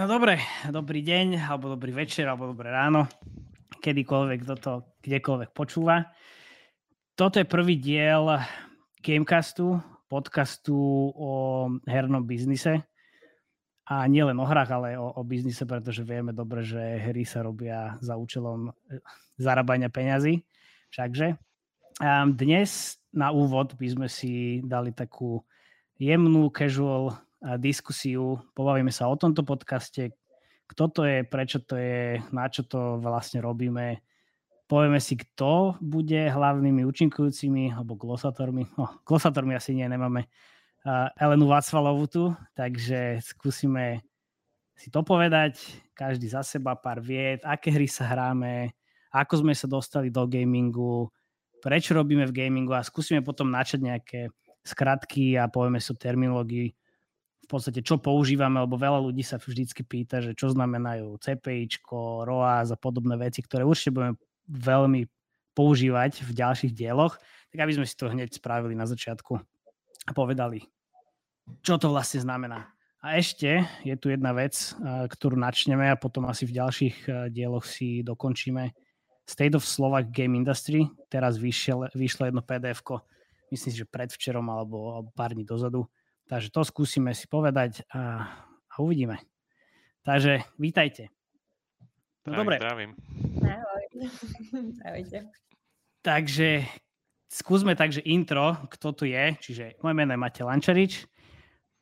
No dobre, dobrý deň, alebo dobrý večer, alebo dobré ráno, kedykoľvek toto, kdekoľvek počúva. Toto je prvý diel Gamecastu, podcastu o hernom biznise. A nie len o hrách, ale o, o biznise, pretože vieme dobre, že hry sa robia za účelom e, zarábania peňazí. Všakže. Dnes na úvod by sme si dali takú jemnú, casual diskusiu. Pobavíme sa o tomto podcaste, kto to je, prečo to je, na čo to vlastne robíme. Povieme si, kto bude hlavnými účinkujúcimi, alebo glosatormi. No, glosatormi asi nie, nemáme Elenu Václalovú tu, takže skúsime si to povedať, každý za seba pár vied, aké hry sa hráme, ako sme sa dostali do gamingu, prečo robíme v gamingu a skúsime potom načať nejaké skratky a povieme si o terminológii. Podstate čo používame, lebo veľa ľudí sa vždycky pýta, že čo znamenajú CPI, ROAS a podobné veci, ktoré určite budeme veľmi používať v ďalších dieloch, tak aby sme si to hneď spravili na začiatku a povedali, čo to vlastne znamená. A ešte je tu jedna vec, ktorú načneme a potom asi v ďalších dieloch si dokončíme. State of Slovak Game Industry. Teraz vyšlo, vyšlo jedno pdf myslím si, že predvčerom alebo, alebo pár dní dozadu Takže to skúsime si povedať a, a uvidíme. Takže vítajte. No dobre. Zdravím. Ahoj. Ahojte. Takže skúsme takže intro, kto tu je. Čiže moje meno je Matej Lančarič.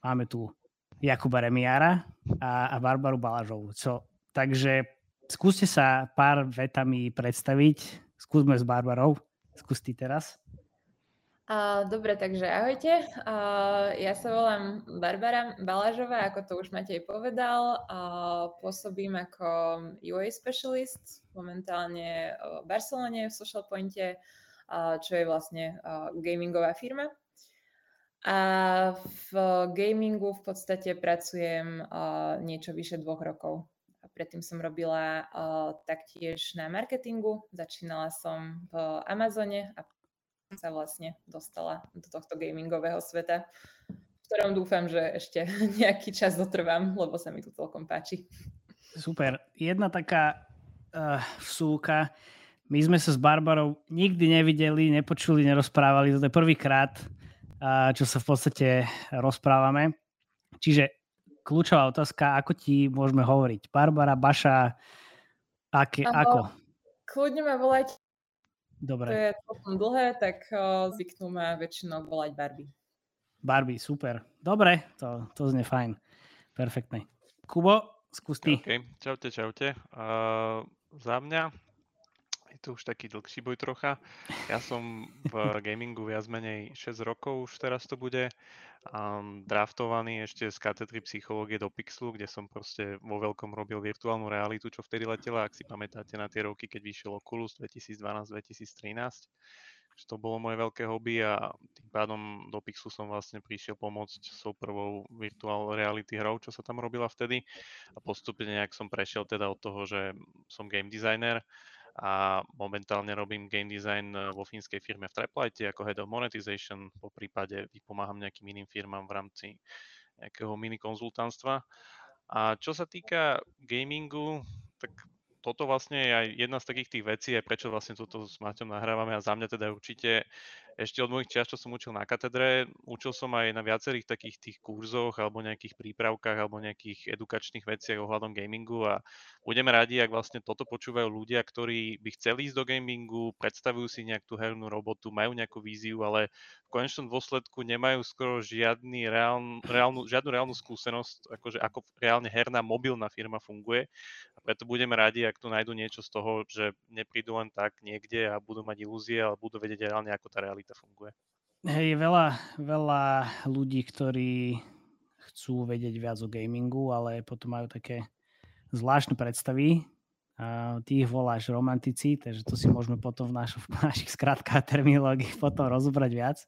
Máme tu Jakuba Remiára a, a Barbaru Balažovú. So, takže skúste sa pár vetami predstaviť. Skúsme s Barbarou. Skús ty teraz. Uh, dobre, takže ahojte. Uh, ja sa volám Barbara Balážová, ako to už Matej povedal. Uh, pôsobím ako UA specialist momentálne v Barcelone v Social Pointe, čo je vlastne gamingová firma. A v gamingu v podstate pracujem niečo vyše dvoch rokov. Predtým som robila taktiež na marketingu. Začínala som v Amazone a sa vlastne dostala do tohto gamingového sveta, v ktorom dúfam, že ešte nejaký čas dotrvám, lebo sa mi tu celkom páči. Super. Jedna taká uh, vsúka. My sme sa s Barbarou nikdy nevideli, nepočuli, nerozprávali. To je prvýkrát, čo sa v podstate rozprávame. Čiže kľúčová otázka, ako ti môžeme hovoriť? Barbara, Baša, aké, ako? Kľudne ma volať Dobre. To je celkom dlhé, tak zvyknú ma väčšinou volať Barbie. Barbie, super. Dobre, to, to znie fajn. Perfektné. Kubo, skús ty. Okay. Čaute, čaute. Uh, za mňa je to už taký dlhší boj trocha. Ja som v gamingu viac menej 6 rokov, už teraz to bude um, draftovaný ešte z katedry psychológie do Pixlu, kde som proste vo veľkom robil virtuálnu realitu, čo vtedy letela, ak si pamätáte na tie roky, keď vyšiel Oculus 2012-2013. To bolo moje veľké hobby a tým pádom do Pixlu som vlastne prišiel pomôcť s prvou virtual reality hrou, čo sa tam robila vtedy. A postupne nejak som prešiel teda od toho, že som game designer a momentálne robím game design eh, vo fínskej firme v Traplighte ako head of monetization, po prípade vypomáham nejakým iným firmám v rámci nejakého mini konzultantstva. A čo sa týka gamingu, tak toto vlastne je aj jedna z takých tých vecí, aj prečo vlastne toto s Maťom nahrávame a za mňa teda určite ešte od mojich čias, čo som učil na katedre, učil som aj na viacerých takých tých kurzoch alebo nejakých prípravkách alebo nejakých edukačných veciach ohľadom gamingu a budeme radi, ak vlastne toto počúvajú ľudia, ktorí by chceli ísť do gamingu, predstavujú si nejakú hernú robotu, majú nejakú víziu, ale v konečnom dôsledku nemajú skoro žiadny reálnu, reálnu, žiadnu reálnu skúsenosť, akože ako reálne herná mobilná firma funguje. A preto budeme radi, ak tu nájdu niečo z toho, že neprídu len tak niekde a budú mať ilúzie, ale budú vedieť reálne, ako tá realita funguje. Hej, veľa, veľa ľudí, ktorí chcú vedieť viac o gamingu, ale potom majú také zvláštne predstavy. A ty ich voláš romantici, takže to si môžeme potom v, našich, v našich skratkách terminológii potom rozobrať viac.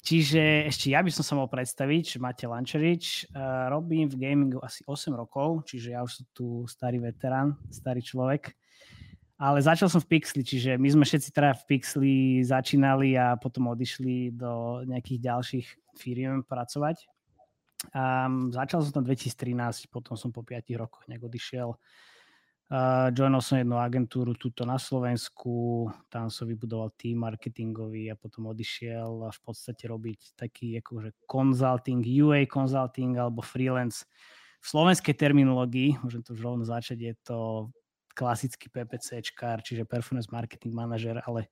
Čiže ešte ja by som sa mal predstaviť, že máte Lančerič. Uh, robím v gamingu asi 8 rokov, čiže ja už som tu starý veterán, starý človek. Ale začal som v Pixli, čiže my sme všetci teda v Pixli začínali a potom odišli do nejakých ďalších firiem pracovať. Um, začal som tam 2013, potom som po 5 rokoch nejak odišiel Uh, joinol som jednu agentúru tuto na Slovensku, tam som vybudoval tým marketingový a potom odišiel v podstate robiť taký akože consulting, UA consulting alebo freelance. V slovenskej terminológii, môžem to už rovno začať, je to klasický PPCčkár, čiže Performance Marketing Manager, ale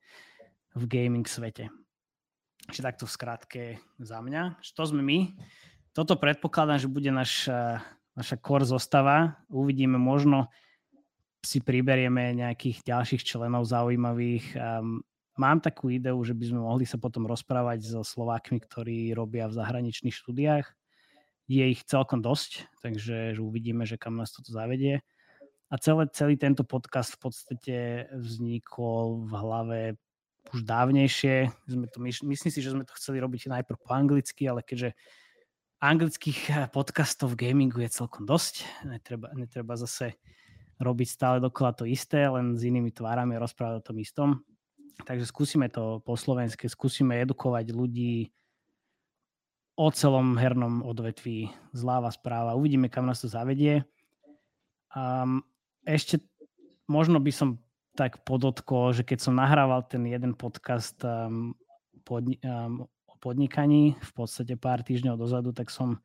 v gaming svete. Čiže takto v skratke za mňa. Čo sme my? Toto predpokladám, že bude naša, naša core zostava. Uvidíme možno, si priberieme nejakých ďalších členov zaujímavých. Um, mám takú ideu, že by sme mohli sa potom rozprávať so Slovákmi, ktorí robia v zahraničných štúdiách. Je ich celkom dosť, takže že uvidíme, že kam nás toto zavedie. A celé, celý tento podcast v podstate vznikol v hlave už dávnejšie. Sme to, myslím si, že sme to chceli robiť najprv po anglicky, ale keďže anglických podcastov v gamingu je celkom dosť, netreba, netreba zase robiť stále dokola to isté, len s inými tvárami rozprávať o tom istom. Takže skúsime to po slovensky, skúsime edukovať ľudí o celom hernom odvetví, zláva správa. Uvidíme, kam nás to zavedie. Um, ešte možno by som tak podotkol, že keď som nahrával ten jeden podcast um, podni- um, o podnikaní v podstate pár týždňov dozadu, tak som,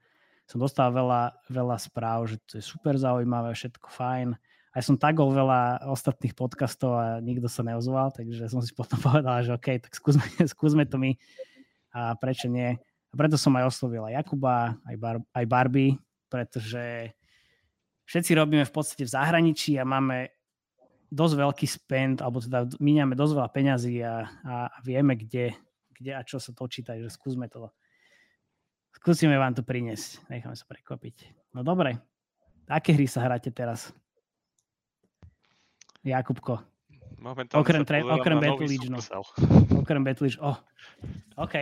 som dostal veľa, veľa správ, že to je super zaujímavé, všetko fajn aj som tagol veľa ostatných podcastov a nikto sa neozval, takže som si potom povedal, že OK, tak skúsme, skúsme to my a prečo nie. A preto som aj oslovil aj Jakuba, aj, Bar, aj Barbie, pretože všetci robíme v podstate v zahraničí a máme dosť veľký spend, alebo teda míňame dosť veľa peňazí a, a, vieme, kde, kde a čo sa točí, takže skúsme to. Skúsime vám to priniesť. Necháme sa prekvapiť. No dobre. Aké hry sa hráte teraz? Jakubko. Momentálne okrem, tre- okrem Battle League, no. Okrem Battle League, oh. OK.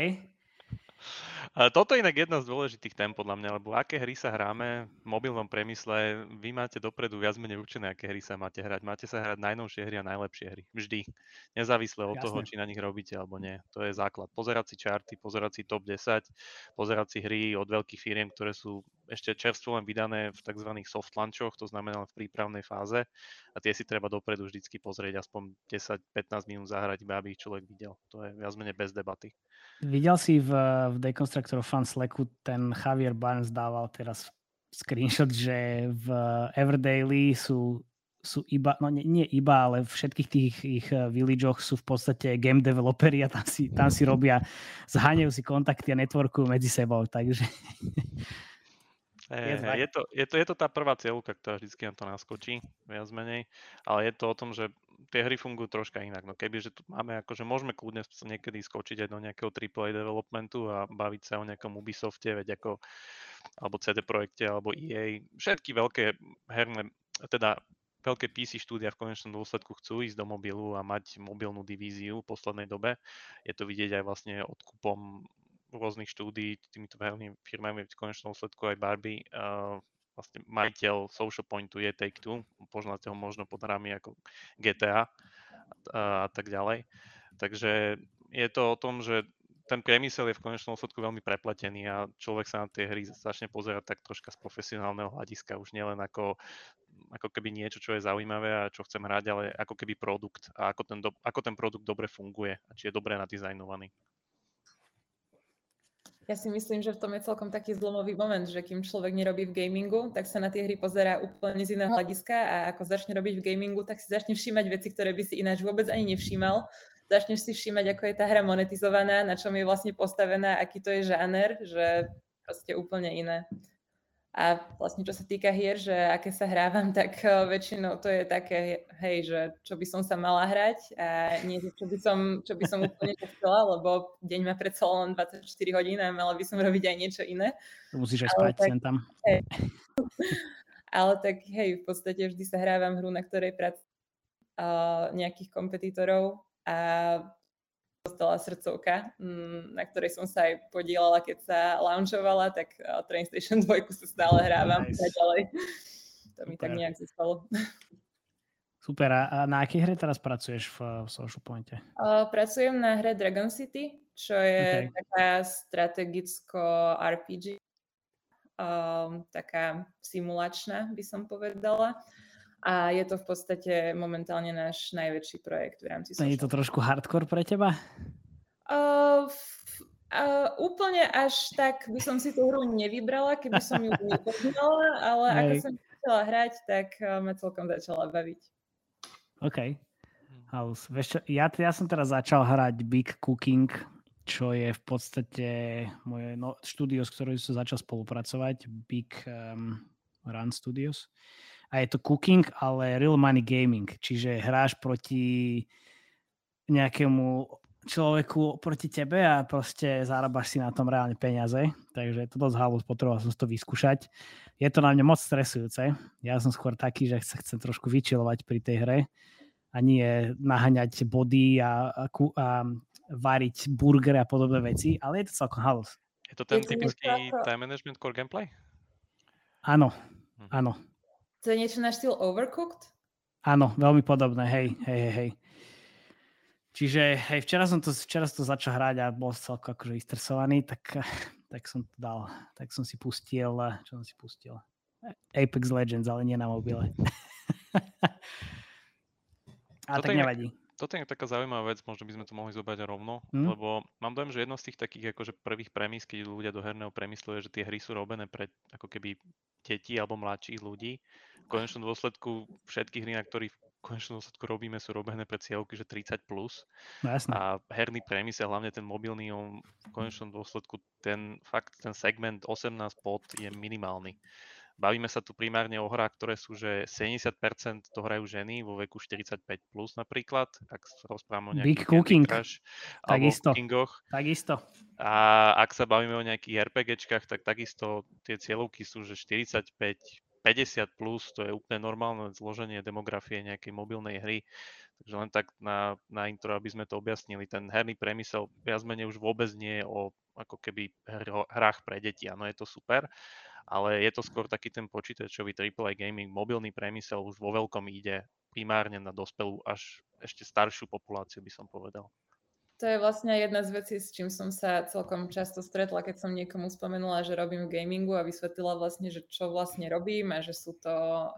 Toto je inak jedna z dôležitých tém podľa mňa, lebo aké hry sa hráme v mobilnom priemysle, vy máte dopredu viac menej určené, aké hry sa máte hrať. Máte sa hrať najnovšie hry a najlepšie hry. Vždy. Nezávisle od Jasne. toho, či na nich robíte alebo nie. To je základ. Pozerať si čarty, pozerať si top 10, pozerať si hry od veľkých firiem, ktoré sú ešte čerstvo len vydané v tzv. soft launchoch, to znamená v prípravnej fáze a tie si treba dopredu vždycky pozrieť, aspoň 10-15 minút zahrať, aby ich človek videl. To je viac menej bez debaty. Videl si v, v Deconstructor Fan Slacku, ten Javier Barnes dával teraz screenshot, že v Everdaily sú sú iba, no nie, nie iba, ale v všetkých tých ich eh, villageoch sú v podstate game developeri a tam si, tam si robia, zháňajú si kontakty a networkujú medzi sebou, takže je, to, je, to, je to tá prvá cieľka, ktorá vždy na to naskočí, viac menej, ale je to o tom, že tie hry fungujú troška inak. No keby, že tu máme, akože môžeme kľudne sa niekedy skočiť aj do nejakého AAA developmentu a baviť sa o nejakom Ubisofte, veď ako, alebo CD Projekte, alebo EA, všetky veľké herné, teda veľké PC štúdia v konečnom dôsledku chcú ísť do mobilu a mať mobilnú divíziu v poslednej dobe. Je to vidieť aj vlastne odkupom rôznych štúdí týmito hernými firmami v konečnom úsledku aj Barbie. Uh, vlastne majiteľ Social Pointu je Take-Two, poznáte ho možno pod hrami ako GTA a, a tak ďalej. Takže je to o tom, že ten priemysel je v konečnom úsledku veľmi prepletený a človek sa na tie hry začne pozerať tak troška z profesionálneho hľadiska, už nielen ako, ako keby niečo, čo je zaujímavé a čo chcem hrať, ale ako keby produkt a ako ten, do, ako ten produkt dobre funguje a či je dobre nadizajnovaný. Ja si myslím, že v tom je celkom taký zlomový moment, že kým človek nerobí v gamingu, tak sa na tie hry pozerá úplne z iného no. hľadiska a ako začne robiť v gamingu, tak si začne všímať veci, ktoré by si ináč vôbec ani nevšímal. Začneš si všímať, ako je tá hra monetizovaná, na čom je vlastne postavená, aký to je žáner, že proste úplne iné. A vlastne čo sa týka hier, že aké sa hrávam, tak uh, väčšinou to je také, hej, že čo by som sa mala hrať a nie, čo by som, čo by som úplne chcela, lebo deň má predsa len 24 hodín a mala by som robiť aj niečo iné. Musíš aj spať sem tam. Hej, ale tak hej, v podstate vždy sa hrávam hru, na ktorej pracujem uh, nejakých kompetitorov a dostala srdcovka, mm, na ktorej som sa aj podielala, keď sa launchovala, tak Train Station 2 sa stále hrávam nice. ďalej. To mi tak nejak zostalo. Super. A na akej hre teraz pracuješ v, v Social Pointe? Uh, pracujem na hre Dragon City, čo je okay. taká strategicko RPG, um, taká simulačná, by som povedala. A je to v podstate momentálne náš najväčší projekt v rámci Social. Je to trošku hardcore pre teba? Uh, uh, úplne až tak by som si tú hru nevybrala, keby som ju nepoznala, ale Hej. ako som chcela hrať, tak ma celkom začala baviť. OK. Hm. House. Vieš čo, ja, ja som teraz začal hrať Big Cooking, čo je v podstate moje no, štúdio, s ktorým som začal spolupracovať, Big um, Run Studios. A je to cooking, ale real money gaming, čiže hráš proti nejakému človeku proti tebe a proste zarábaš si na tom reálne peniaze. Takže je to dosť halus, potreboval som to vyskúšať. Je to na mňa moc stresujúce. Ja som skôr taký, že sa chcem trošku vyčilovať pri tej hre a nie naháňať body a, a, a variť burgery a podobné veci, ale je to celkom halus. Je to ten je typický time management core gameplay? Áno, hm. áno. To je niečo na štýl Overcooked? Áno, veľmi podobné, hej, hej, hej, hej. Čiže hej, včera som to, včera som to začal hrať a bol celkom akože vystresovaný, tak, tak som to dal, tak som si pustil, čo som si pustil? Apex Legends, ale nie na mobile. A toto tak nevadí. Toto je taká zaujímavá vec, možno by sme to mohli zobrať rovno, mm. lebo mám dojem, že jedno z tých takých akože prvých premis, keď ľudia do herného premyslu je, že tie hry sú robené pre ako keby deti alebo mladších ľudí. V konečnom dôsledku všetky hry, na ktorých konečnom dôsledku robíme, sú robené pre cieľovky, že 30+. Plus. No, jasné. a herný priemysel, hlavne ten mobilný, on v konečnom dôsledku ten fakt, ten segment 18 pod je minimálny. Bavíme sa tu primárne o hrách, ktoré sú, že 70% to hrajú ženy vo veku 45+, plus napríklad, ak sa rozprávame o nejakých Big Cooking. Crush, takisto. Kingoch. Takisto. A ak sa bavíme o nejakých RPGčkách, tak takisto tie cieľovky sú, že 45, 50 plus, to je úplne normálne zloženie demografie nejakej mobilnej hry. Takže len tak na, na intro, aby sme to objasnili, ten herný priemysel viac menej už vôbec nie je o ako keby hrách pre deti. Áno, je to super, ale je to skôr taký ten počítačový AAA gaming, mobilný priemysel už vo veľkom ide primárne na dospelú až ešte staršiu populáciu, by som povedal. To je vlastne jedna z vecí, s čím som sa celkom často stretla, keď som niekomu spomenula, že robím v gamingu a vysvetlila vlastne, že čo vlastne robím a že sú to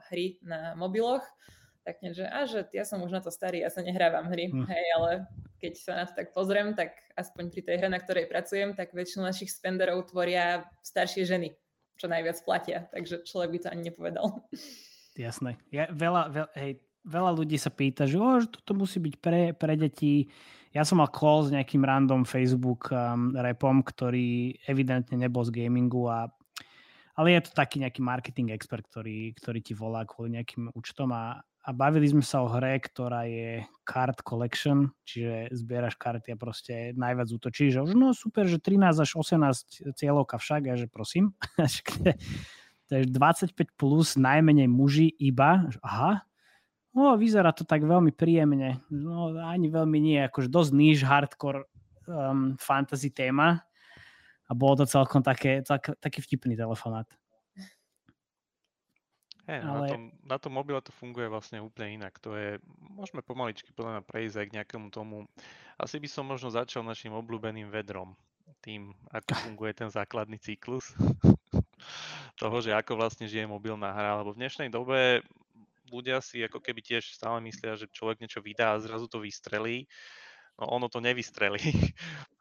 hry na mobiloch. Tak nie, že, a, že ja som už na to starý, ja sa nehrávam hry, hm. hej, ale keď sa na to tak pozriem, tak aspoň pri tej hre, na ktorej pracujem, tak väčšinu našich spenderov tvoria staršie ženy čo najviac platia, takže človek by to ani nepovedal. Jasné. Ja, veľa, veľa, hej, veľa ľudí sa pýta, že, oh, že toto musí byť pre, pre deti. Ja som mal call s nejakým random Facebook um, repom, ktorý evidentne nebol z gamingu a ale je to taký nejaký marketing expert, ktorý, ktorý ti volá kvôli nejakým účtom a a bavili sme sa o hre, ktorá je card collection, čiže zbieraš karty a proste najviac útočíš. Že už no super, že 13 až 18 cieľovka však, a že prosím. je 25 plus najmenej muži iba. Aha, no vyzerá to tak veľmi príjemne. No ani veľmi nie, akože dosť níž hardcore um, fantasy téma. A bolo to celkom také, tak, taký vtipný telefonát. Hey, ale... na, tom, na tom mobile to funguje vlastne úplne inak. To je, môžeme pomaličky podľa mňa prejsť aj k nejakému tomu. Asi by som možno začal našim obľúbeným vedrom. Tým, ako funguje ten základný cyklus toho, že ako vlastne žije mobilná hra. Lebo v dnešnej dobe ľudia si ako keby tiež stále myslia, že človek niečo vydá a zrazu to vystrelí no ono to nevystrelí.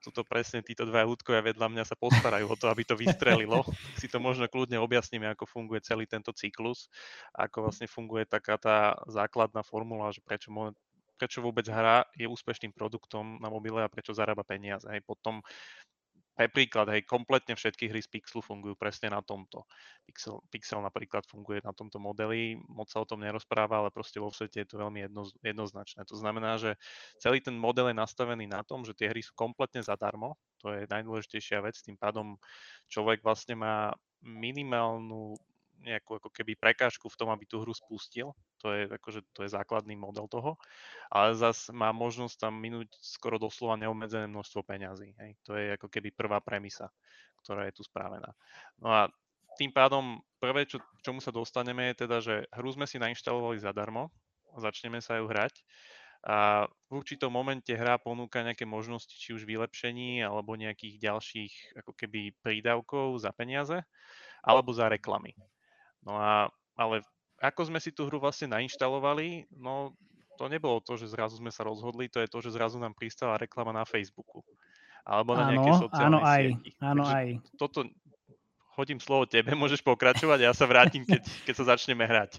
Tuto presne títo dva ľudkovia vedľa mňa sa postarajú o to, aby to vystrelilo. Si to možno kľudne objasníme, ako funguje celý tento cyklus, ako vlastne funguje taká tá základná formula, že prečo, prečo vôbec hra je úspešným produktom na mobile a prečo zarába peniaze. Hej, potom pre príklad, hej, kompletne všetky hry z Pixelu fungujú presne na tomto. Pixel, Pixel napríklad funguje na tomto modeli, moc sa o tom nerozpráva, ale proste vo svete je to veľmi jedno, jednoznačné. To znamená, že celý ten model je nastavený na tom, že tie hry sú kompletne zadarmo, to je najdôležitejšia vec, tým pádom človek vlastne má minimálnu nejakú ako keby prekážku v tom, aby tú hru spustil. To je, akože, to je základný model toho. Ale zase má možnosť tam minúť skoro doslova neobmedzené množstvo peňazí. Hej. To je ako keby prvá premisa, ktorá je tu správená. No a tým pádom prvé, čo, čomu sa dostaneme, je teda, že hru sme si nainštalovali zadarmo, začneme sa ju hrať a v určitom momente hra ponúka nejaké možnosti, či už vylepšení, alebo nejakých ďalších ako keby prídavkov za peniaze, alebo za reklamy. No a, ale ako sme si tú hru vlastne nainštalovali, no to nebolo to, že zrazu sme sa rozhodli, to je to, že zrazu nám pristala reklama na Facebooku. Alebo na nejaké sociálne áno, aj, sieti. Áno, aj. Toto, hodím slovo tebe, môžeš pokračovať a ja sa vrátim, keď, keď sa začneme hrať.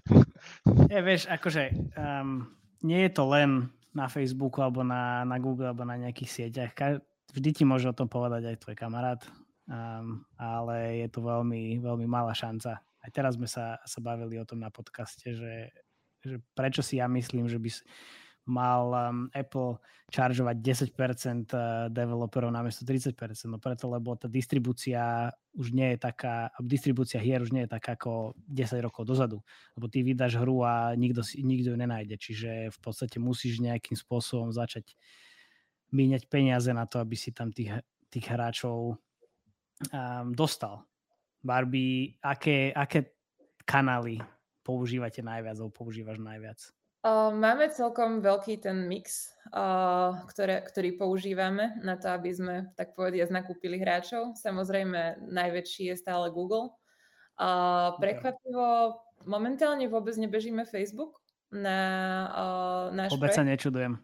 Je, vieš, akože um, nie je to len na Facebooku alebo na, na Google alebo na nejakých sieťach. Vždy ti môže o tom povedať aj tvoj kamarát, um, ale je to veľmi, veľmi malá šanca. Aj teraz sme sa, sa bavili o tom na podcaste, že, že prečo si ja myslím, že by mal um, Apple čaržovať 10% uh, developerov namiesto 30%. No preto, lebo tá distribúcia už nie je taká, distribúcia hier už nie je taká ako 10 rokov dozadu. Lebo ty vydáš hru a nikto, nikto ju nenájde. Čiže v podstate musíš nejakým spôsobom začať míňať peniaze na to, aby si tam tých, tých hráčov um, dostal. Barbie, aké, aké kanály používate najviac alebo používaš najviac? Uh, máme celkom veľký ten mix, uh, ktoré, ktorý používame na to, aby sme, tak povediať, nakúpili hráčov. Samozrejme, najväčší je stále Google. Uh, prekvapivo, momentálne vôbec nebežíme Facebook na uh, náš Vôbec sa nečudujem.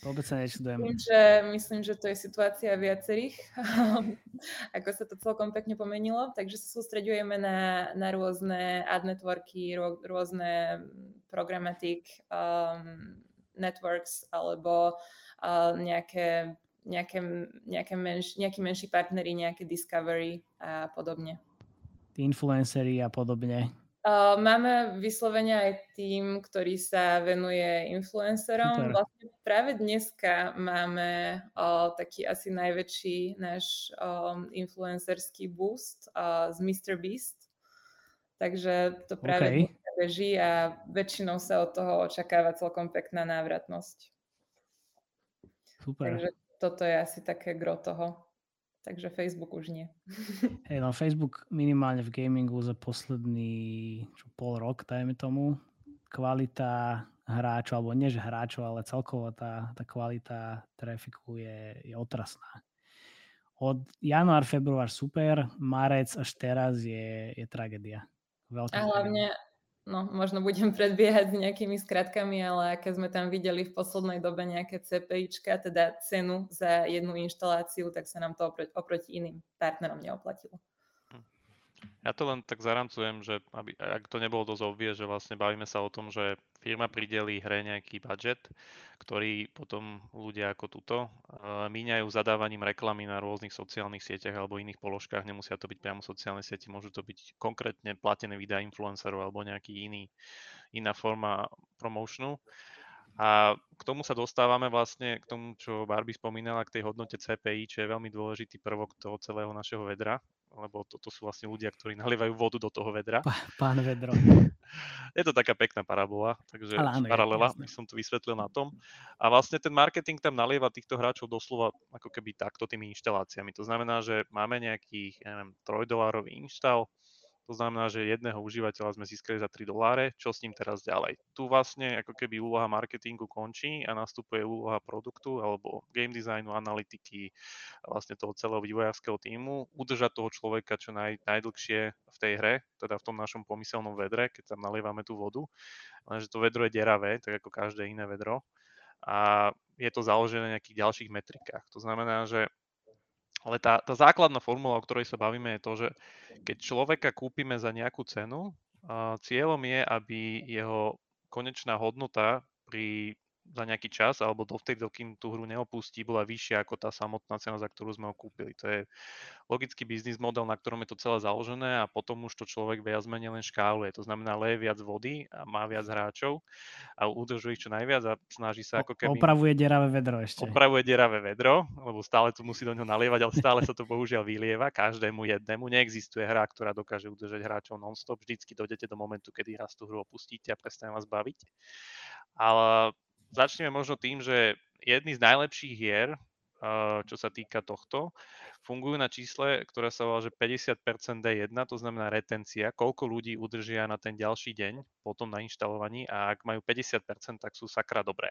Vôbec sa nečudujem. Myslím že, myslím, že to je situácia viacerých, ako sa to celkom pekne pomenilo. Takže sa sústredujeme na, na rôzne ad networky, rôzne programmatic um, networks alebo uh, nejaké, nejaké, nejaké menš, nejaký menší partnery, nejaké discovery a podobne. Influencery a podobne. Máme vyslovene aj tým, ktorý sa venuje influencerom. Super. Vlastne práve dneska máme uh, taký asi najväčší náš um, influencerský boost uh, z Mr. Beast. Takže to práve okay. beží a väčšinou sa od toho očakáva celkom pekná návratnosť. Super. Takže toto je asi také gro toho. Takže Facebook už nie. Hej, no Facebook minimálne v gamingu za posledný čo, pol rok, dajme tomu, kvalita hráčov, alebo nie že hráčov, ale celkovo tá, tá kvalita trafiku je, je otrasná. Od január, február super, marec až teraz je, je tragédia. Veľká a hlavne, no možno budem predbiehať s nejakými skratkami, ale keď sme tam videli v poslednej dobe nejaké CPIčka, teda cenu za jednu inštaláciu, tak sa nám to oproti, oproti iným partnerom neoplatilo. Ja to len tak zaramcujem, že aby, ak to nebolo dosť obvie, že vlastne bavíme sa o tom, že firma prideli hre nejaký budget, ktorý potom ľudia ako tuto uh, míňajú zadávaním reklamy na rôznych sociálnych sieťach alebo iných položkách. Nemusia to byť priamo sociálne siete, môžu to byť konkrétne platené videá influencerov alebo nejaký iný, iná forma promotionu. A k tomu sa dostávame vlastne k tomu, čo Barbie spomínala, k tej hodnote CPI, čo je veľmi dôležitý prvok toho celého našeho vedra, lebo toto sú vlastne ľudia, ktorí nalievajú vodu do toho vedra. Pán vedro. Je to taká pekná parabola, takže áno, paralela, by som to vysvetlil na tom. A vlastne ten marketing tam nalieva týchto hráčov doslova ako keby takto tými inštaláciami. To znamená, že máme nejakých, ja neviem, 3 dolárový inštál, to znamená, že jedného užívateľa sme získali za 3 doláre, čo s ním teraz ďalej. Tu vlastne ako keby úloha marketingu končí a nastupuje úloha produktu alebo game designu, analytiky vlastne toho celého vývojárskeho týmu, udržať toho človeka čo naj, najdlhšie v tej hre, teda v tom našom pomyselnom vedre, keď tam nalievame tú vodu. Lenže to vedro je deravé, tak ako každé iné vedro. A je to založené na nejakých ďalších metrikách. To znamená, že ale tá, tá základná formula, o ktorej sa bavíme, je to, že keď človeka kúpime za nejakú cenu, cieľom je, aby jeho konečná hodnota pri za nejaký čas alebo dovtedy, dokým tú hru neopustí, bola vyššia ako tá samotná cena, za ktorú sme ho kúpili. To je logický biznis model, na ktorom je to celé založené a potom už to človek viac menej len škáluje. To znamená, leje viac vody a má viac hráčov a udržuje ich čo najviac a snaží sa ako keby... Opravuje deravé vedro ešte. Opravuje deravé vedro, lebo stále to musí do ňoho nalievať, ale stále sa to bohužiaľ vylieva každému jednému. Neexistuje hra, ktorá dokáže udržať hráčov non-stop. Vždycky dojdete do momentu, kedy raz tú hru opustíte a prestane vás baviť. Ale začneme možno tým, že jedný z najlepších hier, eh, čo sa týka tohto, fungujú na čísle, ktoré sa volá, že 50% D1, to znamená retencia, koľko ľudí udržia na ten ďalší deň potom na inštalovaní a ak majú 50%, tak sú sakra dobré.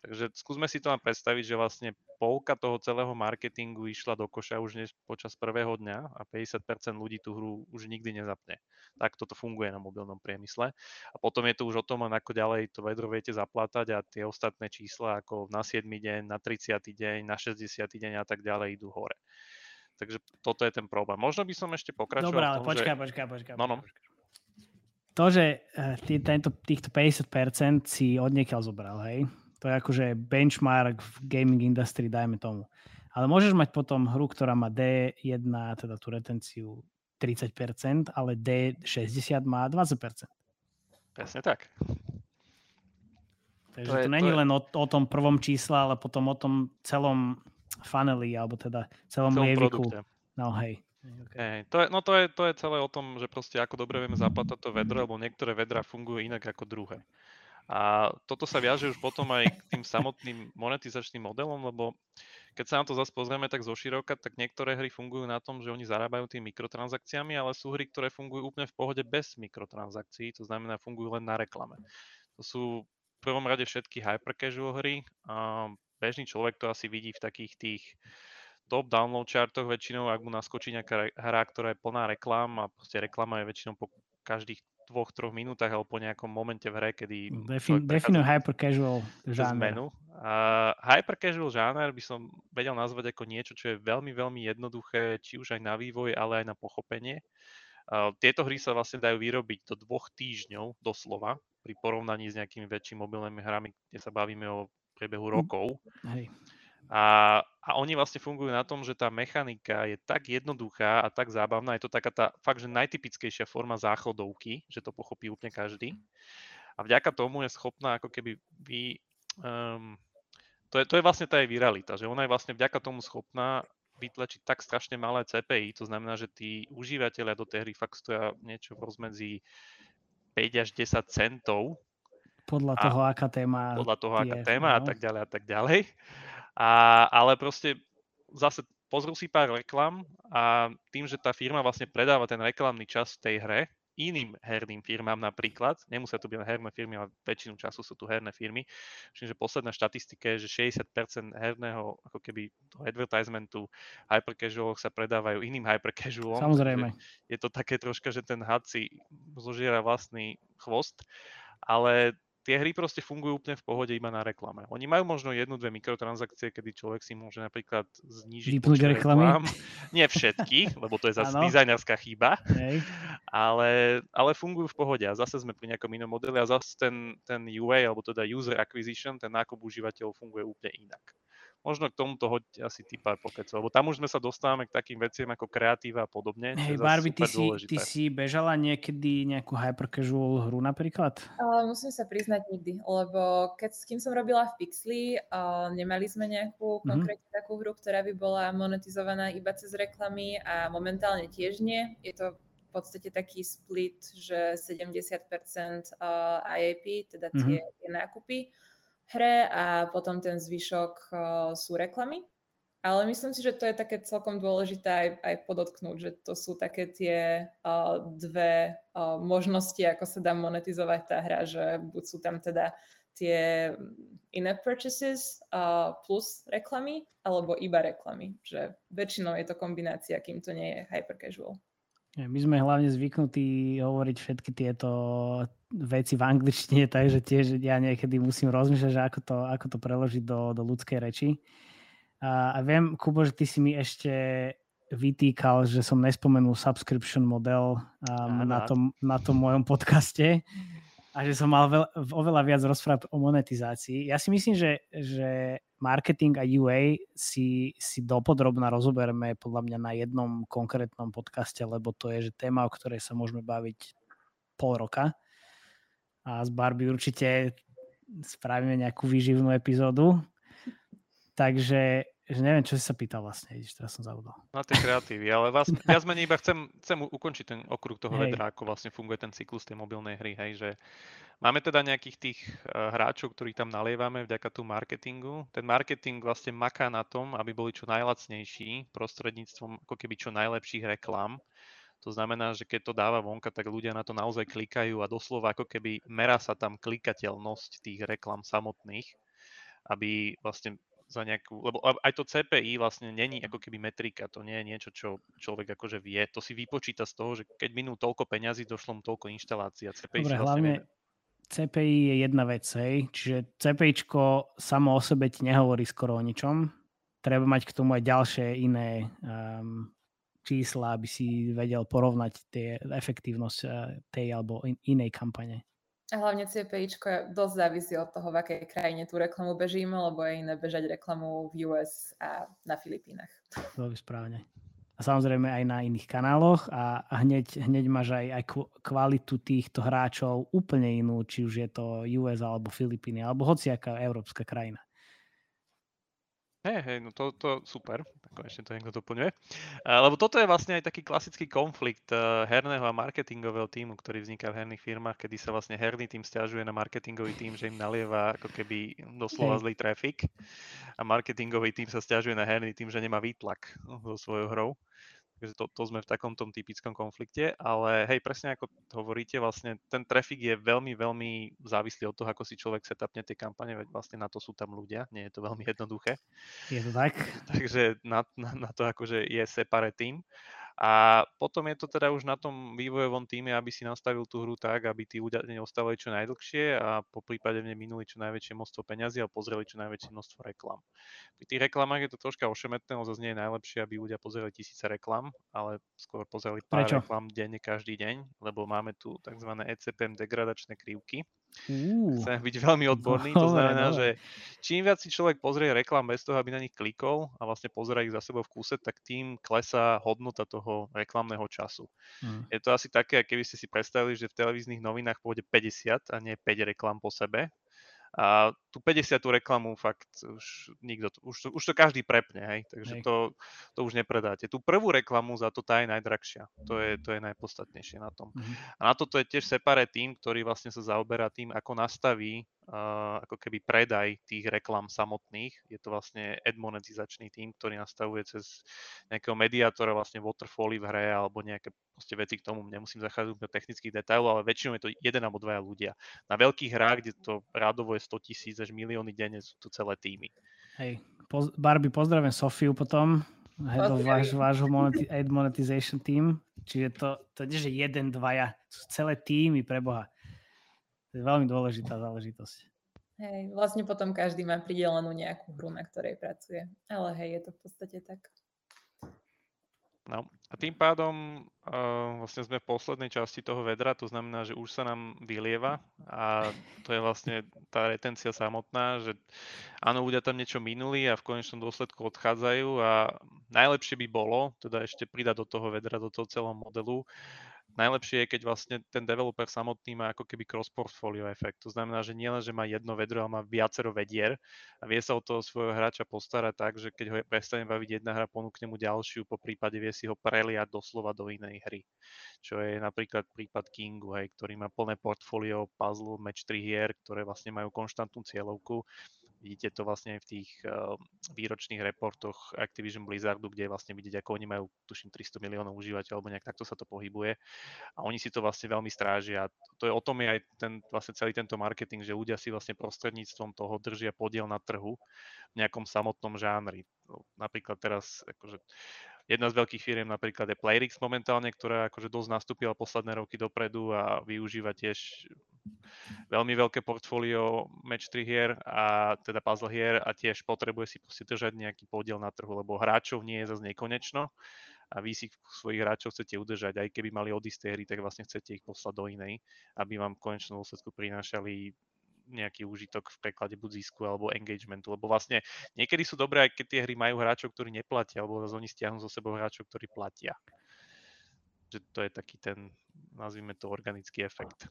Takže skúsme si to len predstaviť, že vlastne polka toho celého marketingu išla do koša už dnes počas prvého dňa a 50% ľudí tú hru už nikdy nezapne. Tak toto funguje na mobilnom priemysle. A potom je to už o tom, ako ďalej to vedro viete zaplátať a tie ostatné čísla ako na 7. deň, na 30. deň, na 60. deň a tak ďalej idú hore. Takže toto je ten problém. Možno by som ešte pokračoval. Dobre, ale počkaj, počkaj, počkaj. No, no. To, že eh, tento, týchto 50% si odniekiaľ zobral, hej, to je akože benchmark v gaming industry, dajme tomu. Ale môžeš mať potom hru, ktorá má D1, teda tú retenciu 30%, ale D60 má 20%. Presne tak. Takže to, je, to není to je... len o, o tom prvom čísle, ale potom o tom celom funneli, alebo teda celom, celom lieviku. Produkte. No hej. Okay. Hey, to je, no to je, to je celé o tom, že proste ako dobre vieme zaplatať to vedro, lebo niektoré vedra fungujú inak ako druhé. A toto sa viaže už potom aj k tým samotným monetizačným modelom, lebo keď sa na to zase pozrieme tak zo široka, tak niektoré hry fungujú na tom, že oni zarábajú tými mikrotransakciami, ale sú hry, ktoré fungujú úplne v pohode bez mikrotransakcií, to znamená fungujú len na reklame. To sú v prvom rade všetky hyper casual hry. A bežný človek to asi vidí v takých tých top download chartoch väčšinou, ak mu naskočí nejaká hra, ktorá je plná reklám a proste reklama je väčšinou po každých dvoch, troch minútach alebo po nejakom momente v hre, kedy... Defin, definuj hyper casual žáner. Zmenu. Uh, hyper casual žáner by som vedel nazvať ako niečo, čo je veľmi, veľmi jednoduché, či už aj na vývoj, ale aj na pochopenie. Uh, tieto hry sa vlastne dajú vyrobiť do dvoch týždňov doslova, pri porovnaní s nejakými väčšími mobilnými hrami, kde sa bavíme o priebehu rokov. Hej. A, a oni vlastne fungujú na tom, že tá mechanika je tak jednoduchá a tak zábavná. Je to taká tá fakt, že najtypickejšia forma záchodovky, že to pochopí úplne každý. A vďaka tomu je schopná ako keby vy... Um, to, je, to je vlastne tá jej viralita, že ona je vlastne vďaka tomu schopná vytlačiť tak strašne malé CPI, to znamená, že tí užívateľia do tej hry fakt stoja niečo v rozmedzi 5 až 10 centov. Podľa toho, aká téma. Podľa toho, je, aká téma no. a tak ďalej a tak ďalej. A, ale proste zase pozrú si pár reklam a tým, že tá firma vlastne predáva ten reklamný čas v tej hre, iným herným firmám napríklad, nemusia to byť herné firmy, ale väčšinu času sú tu herné firmy. Myslím, že posledná štatistika je, že 60% herného ako keby toho advertisementu hypercasualoch sa predávajú iným hypercasualom. Samozrejme. Je to také troška, že ten had si zožiera vlastný chvost, ale tie hry proste fungujú úplne v pohode iba na reklame. Oni majú možno jednu, dve mikrotransakcie, kedy človek si môže napríklad znížiť Vypnúť reklamy. Reklám. Nie všetky, lebo to je zase dizajnerská chyba, Hej. ale, ale fungujú v pohode. A zase sme pri nejakom inom modeli a zase ten, ten UA, alebo teda user acquisition, ten nákup užívateľov funguje úplne inak možno k tomuto hoďte asi ty pár pokecov, lebo tam už sme sa dostávame k takým veciam ako kreatíva a podobne. Hej, Barbie, ty si, ty si bežala niekedy nejakú hypercasual hru napríklad? Uh, musím sa priznať nikdy, lebo keď s kým som robila v Pixli, uh, nemali sme nejakú mm-hmm. konkrétne takú hru, ktorá by bola monetizovaná iba cez reklamy a momentálne tiež nie. Je to v podstate taký split, že 70% IAP, teda tie, mm-hmm. tie nákupy, hre a potom ten zvyšok uh, sú reklamy. Ale myslím si, že to je také celkom dôležité aj, aj podotknúť, že to sú také tie uh, dve uh, možnosti, ako sa dá monetizovať tá hra, že buď sú tam teda tie in-app purchases uh, plus reklamy, alebo iba reklamy. Že väčšinou je to kombinácia, kým to nie je hyper casual. My sme hlavne zvyknutí hovoriť všetky tieto veci v angličtine, takže tiež ja niekedy musím rozmýšľať, že ako to, ako to preložiť do, do ľudskej reči. A, a viem, Kubo, že ty si mi ešte vytýkal, že som nespomenul subscription model um, na, tom, na tom mojom podcaste a že som mal veľ, oveľa viac rozprávať o monetizácii. Ja si myslím, že, že marketing a UA si, si dopodrobne rozoberme podľa mňa na jednom konkrétnom podcaste, lebo to je že téma, o ktorej sa môžeme baviť pol roka. A z Barbie určite spravíme nejakú výživnú epizódu. Takže že neviem, čo si sa pýtal vlastne, vidíš, teraz som zabudol. Na tie kreatívy, ale vlastne, viac menej iba chcem, chcem ukončiť ten okruh toho hej. vedra, ako vlastne funguje ten cyklus tej mobilnej hry, hej, že máme teda nejakých tých uh, hráčov, ktorí tam nalievame vďaka tú marketingu. Ten marketing vlastne maká na tom, aby boli čo najlacnejší prostredníctvom ako keby čo najlepších reklám. To znamená, že keď to dáva vonka, tak ľudia na to naozaj klikajú a doslova ako keby merá sa tam klikateľnosť tých reklam samotných aby vlastne za nejakú, lebo aj to CPI vlastne není ako keby metrika, to nie je niečo, čo človek akože vie, to si vypočíta z toho, že keď minú toľko peňazí, došlo mu toľko inštalácií a CPI Dobre, vlastne hlavne vie... CPI je jedna vec, hej, čiže CPIčko samo o sebe ti nehovorí skoro o ničom, treba mať k tomu aj ďalšie iné um, čísla, aby si vedel porovnať tie, efektívnosť uh, tej alebo in, inej kampane. A hlavne CPIčko dosť závisí od toho, v akej krajine tú reklamu bežíme, lebo je iné bežať reklamu v US a na Filipínach. Veľmi správne. A samozrejme aj na iných kanáloch a, hneď, hneď máš aj, aj kvalitu týchto hráčov úplne inú, či už je to US alebo Filipíny, alebo hociaká európska krajina. Hej, hej, no to, to super, konečne to niekto doplňuje. Uh, lebo toto je vlastne aj taký klasický konflikt uh, herného a marketingového týmu, ktorý vzniká v herných firmách, kedy sa vlastne herný tým stiažuje na marketingový tým, že im nalieva ako keby doslova zlý trafik a marketingový tým sa stiažuje na herný tým, že nemá výtlak so svojou hrou. Takže to, to sme v takom tom typickom konflikte, ale hej, presne ako hovoríte, vlastne ten trafik je veľmi, veľmi závislý od toho, ako si človek setupne tie kampane, veď vlastne na to sú tam ľudia, nie je to veľmi jednoduché. Je to tak? Takže na, na, na to akože je separate team. A potom je to teda už na tom vývojovom týme, aby si nastavil tú hru tak, aby tí ľudia ostávali čo najdlhšie a po prípade v nej minuli čo najväčšie množstvo peňazí a pozreli čo najväčšie množstvo reklam. Pri tých reklamách je to troška ošemetné, lebo zase nie je najlepšie, aby ľudia pozreli tisíce reklam, ale skôr pozreli pár Prečo? reklam denne každý deň, lebo máme tu tzv. ECPM degradačné krivky, Uh, Chcem byť veľmi odborný, to znamená, že čím viac si človek pozrie reklam bez toho, aby na nich klikol a vlastne pozera ich za sebou v kúse, tak tým klesá hodnota toho reklamného času. Uh. Je to asi také, keby ste si predstavili, že v televíznych novinách pôjde 50 a nie 5 reklam po sebe, a tú 50 reklamu fakt už nikto, už, už to každý prepne, hej, takže hej. To, to už nepredáte. Tú prvú reklamu za to tá je najdrahšia, to je, to je najpodstatnejšie na tom. Mm-hmm. A na toto je tiež separé tým, ktorý vlastne sa zaoberá tým, ako nastaví ako keby predaj tých reklam samotných. Je to vlastne ad monetizačný tým, ktorý nastavuje cez nejakého mediátora vlastne waterfally v hre alebo nejaké proste veci k tomu. Nemusím zachádzať do technických detailov, ale väčšinou je to jeden alebo dvaja ľudia. Na veľkých hrách, kde to rádovo je 100 tisíc až milióny denne, sú tu celé týmy. Hej, poz- Barbie, pozdravím Sofiu potom, head of váš, vášho moneti- ad monetization team. Čiže to, to nie, že jeden, dvaja, sú celé týmy pre Boha. To je veľmi dôležitá záležitosť. Hej, vlastne potom každý má pridelenú nejakú hru, na ktorej pracuje. Ale hej, je to v podstate tak. No a tým pádom uh, vlastne sme v poslednej časti toho vedra, to znamená, že už sa nám vylieva a to je vlastne tá retencia samotná, že áno, ľudia tam niečo minuli a v konečnom dôsledku odchádzajú a najlepšie by bolo, teda ešte pridať do toho vedra, do toho celého modelu, najlepšie je, keď vlastne ten developer samotný má ako keby cross-portfolio efekt. To znamená, že nielen, že má jedno vedro, ale má viacero vedier a vie sa o toho svojho hráča postarať tak, že keď ho prestane baviť jedna hra, ponúkne mu ďalšiu, po prípade vie si ho preliať doslova do inej hry. Čo je napríklad prípad Kingu, hej, ktorý má plné portfólio puzzle, match 3 hier, ktoré vlastne majú konštantnú cieľovku Vidíte to vlastne v tých uh, výročných reportoch Activision Blizzardu, kde vlastne vidieť, ako oni majú, tuším, 300 miliónov užívateľov, alebo nejak takto sa to pohybuje. A oni si to vlastne veľmi strážia. To je o tom je aj ten, vlastne celý tento marketing, že ľudia si vlastne prostredníctvom toho držia podiel na trhu v nejakom samotnom žánri. Napríklad teraz, akože, jedna z veľkých firiem napríklad je Playrix momentálne, ktorá akože dosť nastúpila posledné roky dopredu a využíva tiež veľmi veľké portfólio match 3 hier a teda puzzle hier a tiež potrebuje si proste držať nejaký podiel na trhu, lebo hráčov nie je zase nekonečno a vy si svojich hráčov chcete udržať, aj keby mali odísť hry, tak vlastne chcete ich poslať do inej, aby vám v konečnom dôsledku prinášali nejaký úžitok v preklade buď zisku alebo engagementu, lebo vlastne niekedy sú dobré, aj keď tie hry majú hráčov, ktorí neplatia, alebo zase oni stiahnu zo sebou hráčov, ktorí platia. Že to je taký ten, nazvime to, organický efekt.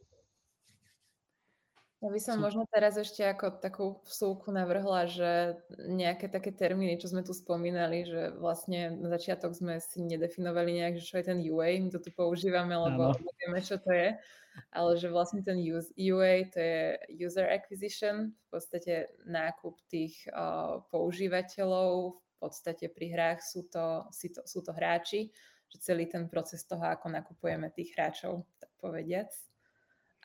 Ja by som možno teraz ešte ako takú vsúku navrhla, že nejaké také termíny, čo sme tu spomínali, že vlastne na začiatok sme si nedefinovali nejak, že čo je ten UA, my to tu používame, lebo, vieme, čo to je, ale že vlastne ten UA to je User Acquisition, v podstate nákup tých uh, používateľov, v podstate pri hrách sú to, to, sú to hráči, že celý ten proces toho, ako nakupujeme tých hráčov, tak povediac.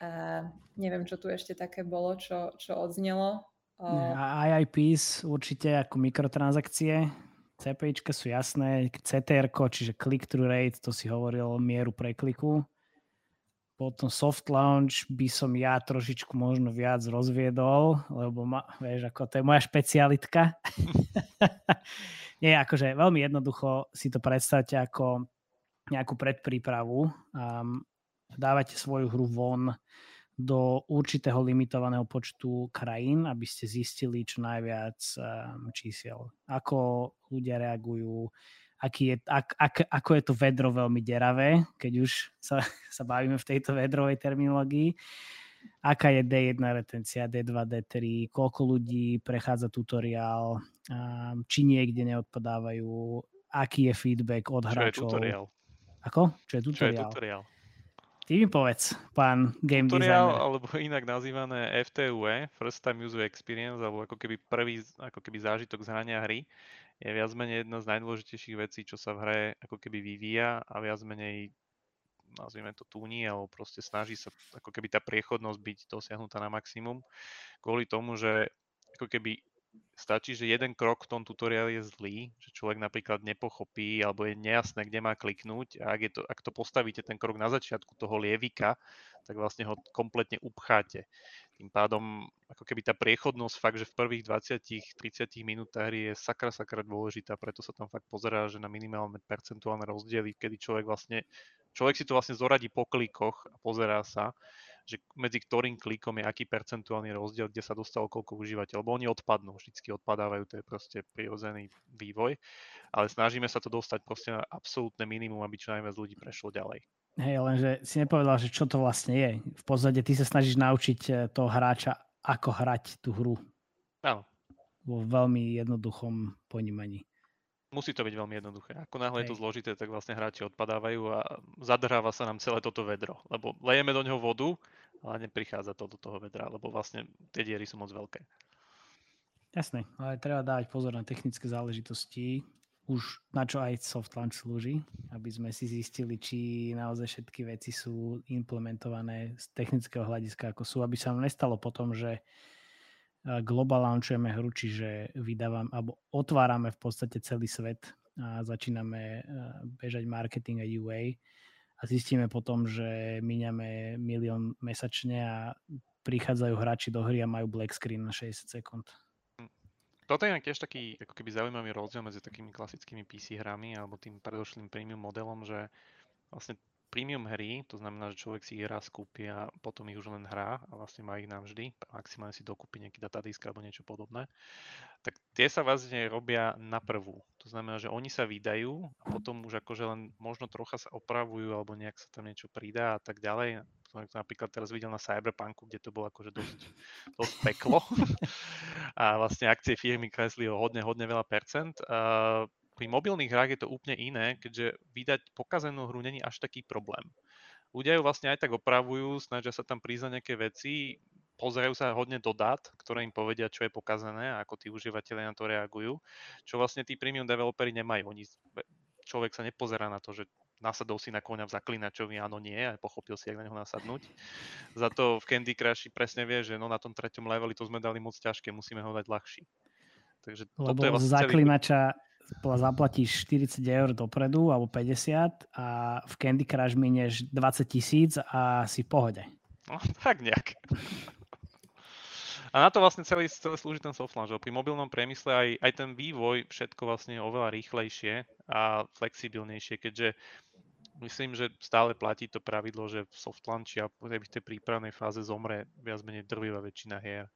A neviem, čo tu ešte také bolo, čo, čo odznelo. A IIPs určite ako mikrotransakcie. CPIčka sú jasné, CTR, čiže click-through rate, to si hovoril mieru prekliku. Potom soft launch by som ja trošičku možno viac rozviedol, lebo ma, vieš, ako to je moja špecialitka. Nie, akože veľmi jednoducho si to predstavte ako nejakú predprípravu. Um, dávate svoju hru von do určitého limitovaného počtu krajín, aby ste zistili čo najviac um, čísiel. Ako ľudia reagujú, aký je, ak, ak, ako je to vedro veľmi deravé, keď už sa, sa bavíme v tejto vedrovej terminológii. Aká je D1 retencia, D2, D3, koľko ľudí prechádza tutoriál, um, či niekde neodpadávajú, aký je feedback od hráčov. Čo je tutoriál? Ako? Čo je tutoriál? Čo je tutoriál? Ty mi povedz, pán game Tutorial, designer. alebo inak nazývané FTUE, First Time User Experience, alebo ako keby prvý ako keby zážitok z hrania hry, je viac menej jedna z najdôležitejších vecí, čo sa v hre ako keby vyvíja a viac menej nazvime to túni, alebo proste snaží sa ako keby tá priechodnosť byť dosiahnutá na maximum, kvôli tomu, že ako keby stačí, že jeden krok v tom tutoriáli je zlý, že človek napríklad nepochopí alebo je nejasné, kde má kliknúť a ak, je to, ak to postavíte ten krok na začiatku toho lievika, tak vlastne ho kompletne upcháte. Tým pádom ako keby tá priechodnosť fakt, že v prvých 20-30 minútach je sakra, sakra dôležitá, preto sa tam fakt pozerá, že na minimálne percentuálne rozdiely, kedy človek vlastne, človek si to vlastne zoradí po klikoch a pozerá sa, že medzi ktorým klikom je aký percentuálny rozdiel, kde sa dostalo koľko užívateľov, lebo oni odpadnú, vždycky odpadávajú, to je proste prirodzený vývoj, ale snažíme sa to dostať proste na absolútne minimum, aby čo najviac ľudí prešlo ďalej. Hej, lenže si nepovedal, že čo to vlastne je. V podstate ty sa snažíš naučiť eh, toho hráča, ako hrať tú hru. Áno. Vo veľmi jednoduchom ponímaní. Musí to byť veľmi jednoduché. Ako náhle je to zložité, tak vlastne hráči odpadávajú a zadrháva sa nám celé toto vedro. Lebo lejeme do neho vodu, ale neprichádza to do toho vedra, lebo vlastne tie diery sú moc veľké. Jasné, ale treba dávať pozor na technické záležitosti, už na čo aj soft launch slúži, aby sme si zistili, či naozaj všetky veci sú implementované z technického hľadiska, ako sú, aby sa nám nestalo potom, že global hru, čiže vydávam, alebo otvárame v podstate celý svet a začíname bežať marketing a UA a zistíme potom, že míňame milión mesačne a prichádzajú hráči do hry a majú black screen na 60 sekúnd. Hm. Toto je tiež taký ako keby zaujímavý rozdiel medzi takými klasickými PC hrami alebo tým predošlým premium modelom, že vlastne premium hry, to znamená, že človek si ich raz kúpi a potom ich už len hrá a vlastne má ich navždy, maximálne si dokúpi nejaký datadisk alebo niečo podobné, tak tie sa vlastne robia na prvú. To znamená, že oni sa vydajú a potom už akože len možno trocha sa opravujú alebo nejak sa tam niečo pridá a tak ďalej. Som to napríklad teraz videl na Cyberpunku, kde to bolo akože dosť, dosť peklo a vlastne akcie firmy kresli o hodne, hodne veľa percent. Uh, pri mobilných hrách je to úplne iné, keďže vydať pokazenú hru není až taký problém. Ľudia ju vlastne aj tak opravujú, snažia sa tam prísť nejaké veci, pozerajú sa hodne do dát, ktoré im povedia, čo je pokazené a ako tí užívateľe na to reagujú, čo vlastne tí premium developeri nemajú. Oni, človek sa nepozerá na to, že nasadol si na koňa v zaklinačovi, áno, nie, a pochopil si, jak na neho nasadnúť. Za to v Candy Crush presne vie, že no na tom treťom leveli to sme dali moc ťažké, musíme ho dať ľahší. Takže Lebo toto je vlastne zaklinača celý zaplatíš 40 eur dopredu alebo 50 a v Candy Crush minieš 20 tisíc a si v pohode. No, tak nejak. A na to vlastne celý, celý slúži ten softlaunch. Pri mobilnom priemysle aj, aj ten vývoj všetko vlastne je oveľa rýchlejšie a flexibilnejšie, keďže myslím, že stále platí to pravidlo, že v softlaunchi a v tej prípravnej fáze zomre viac menej drvivá väčšina hier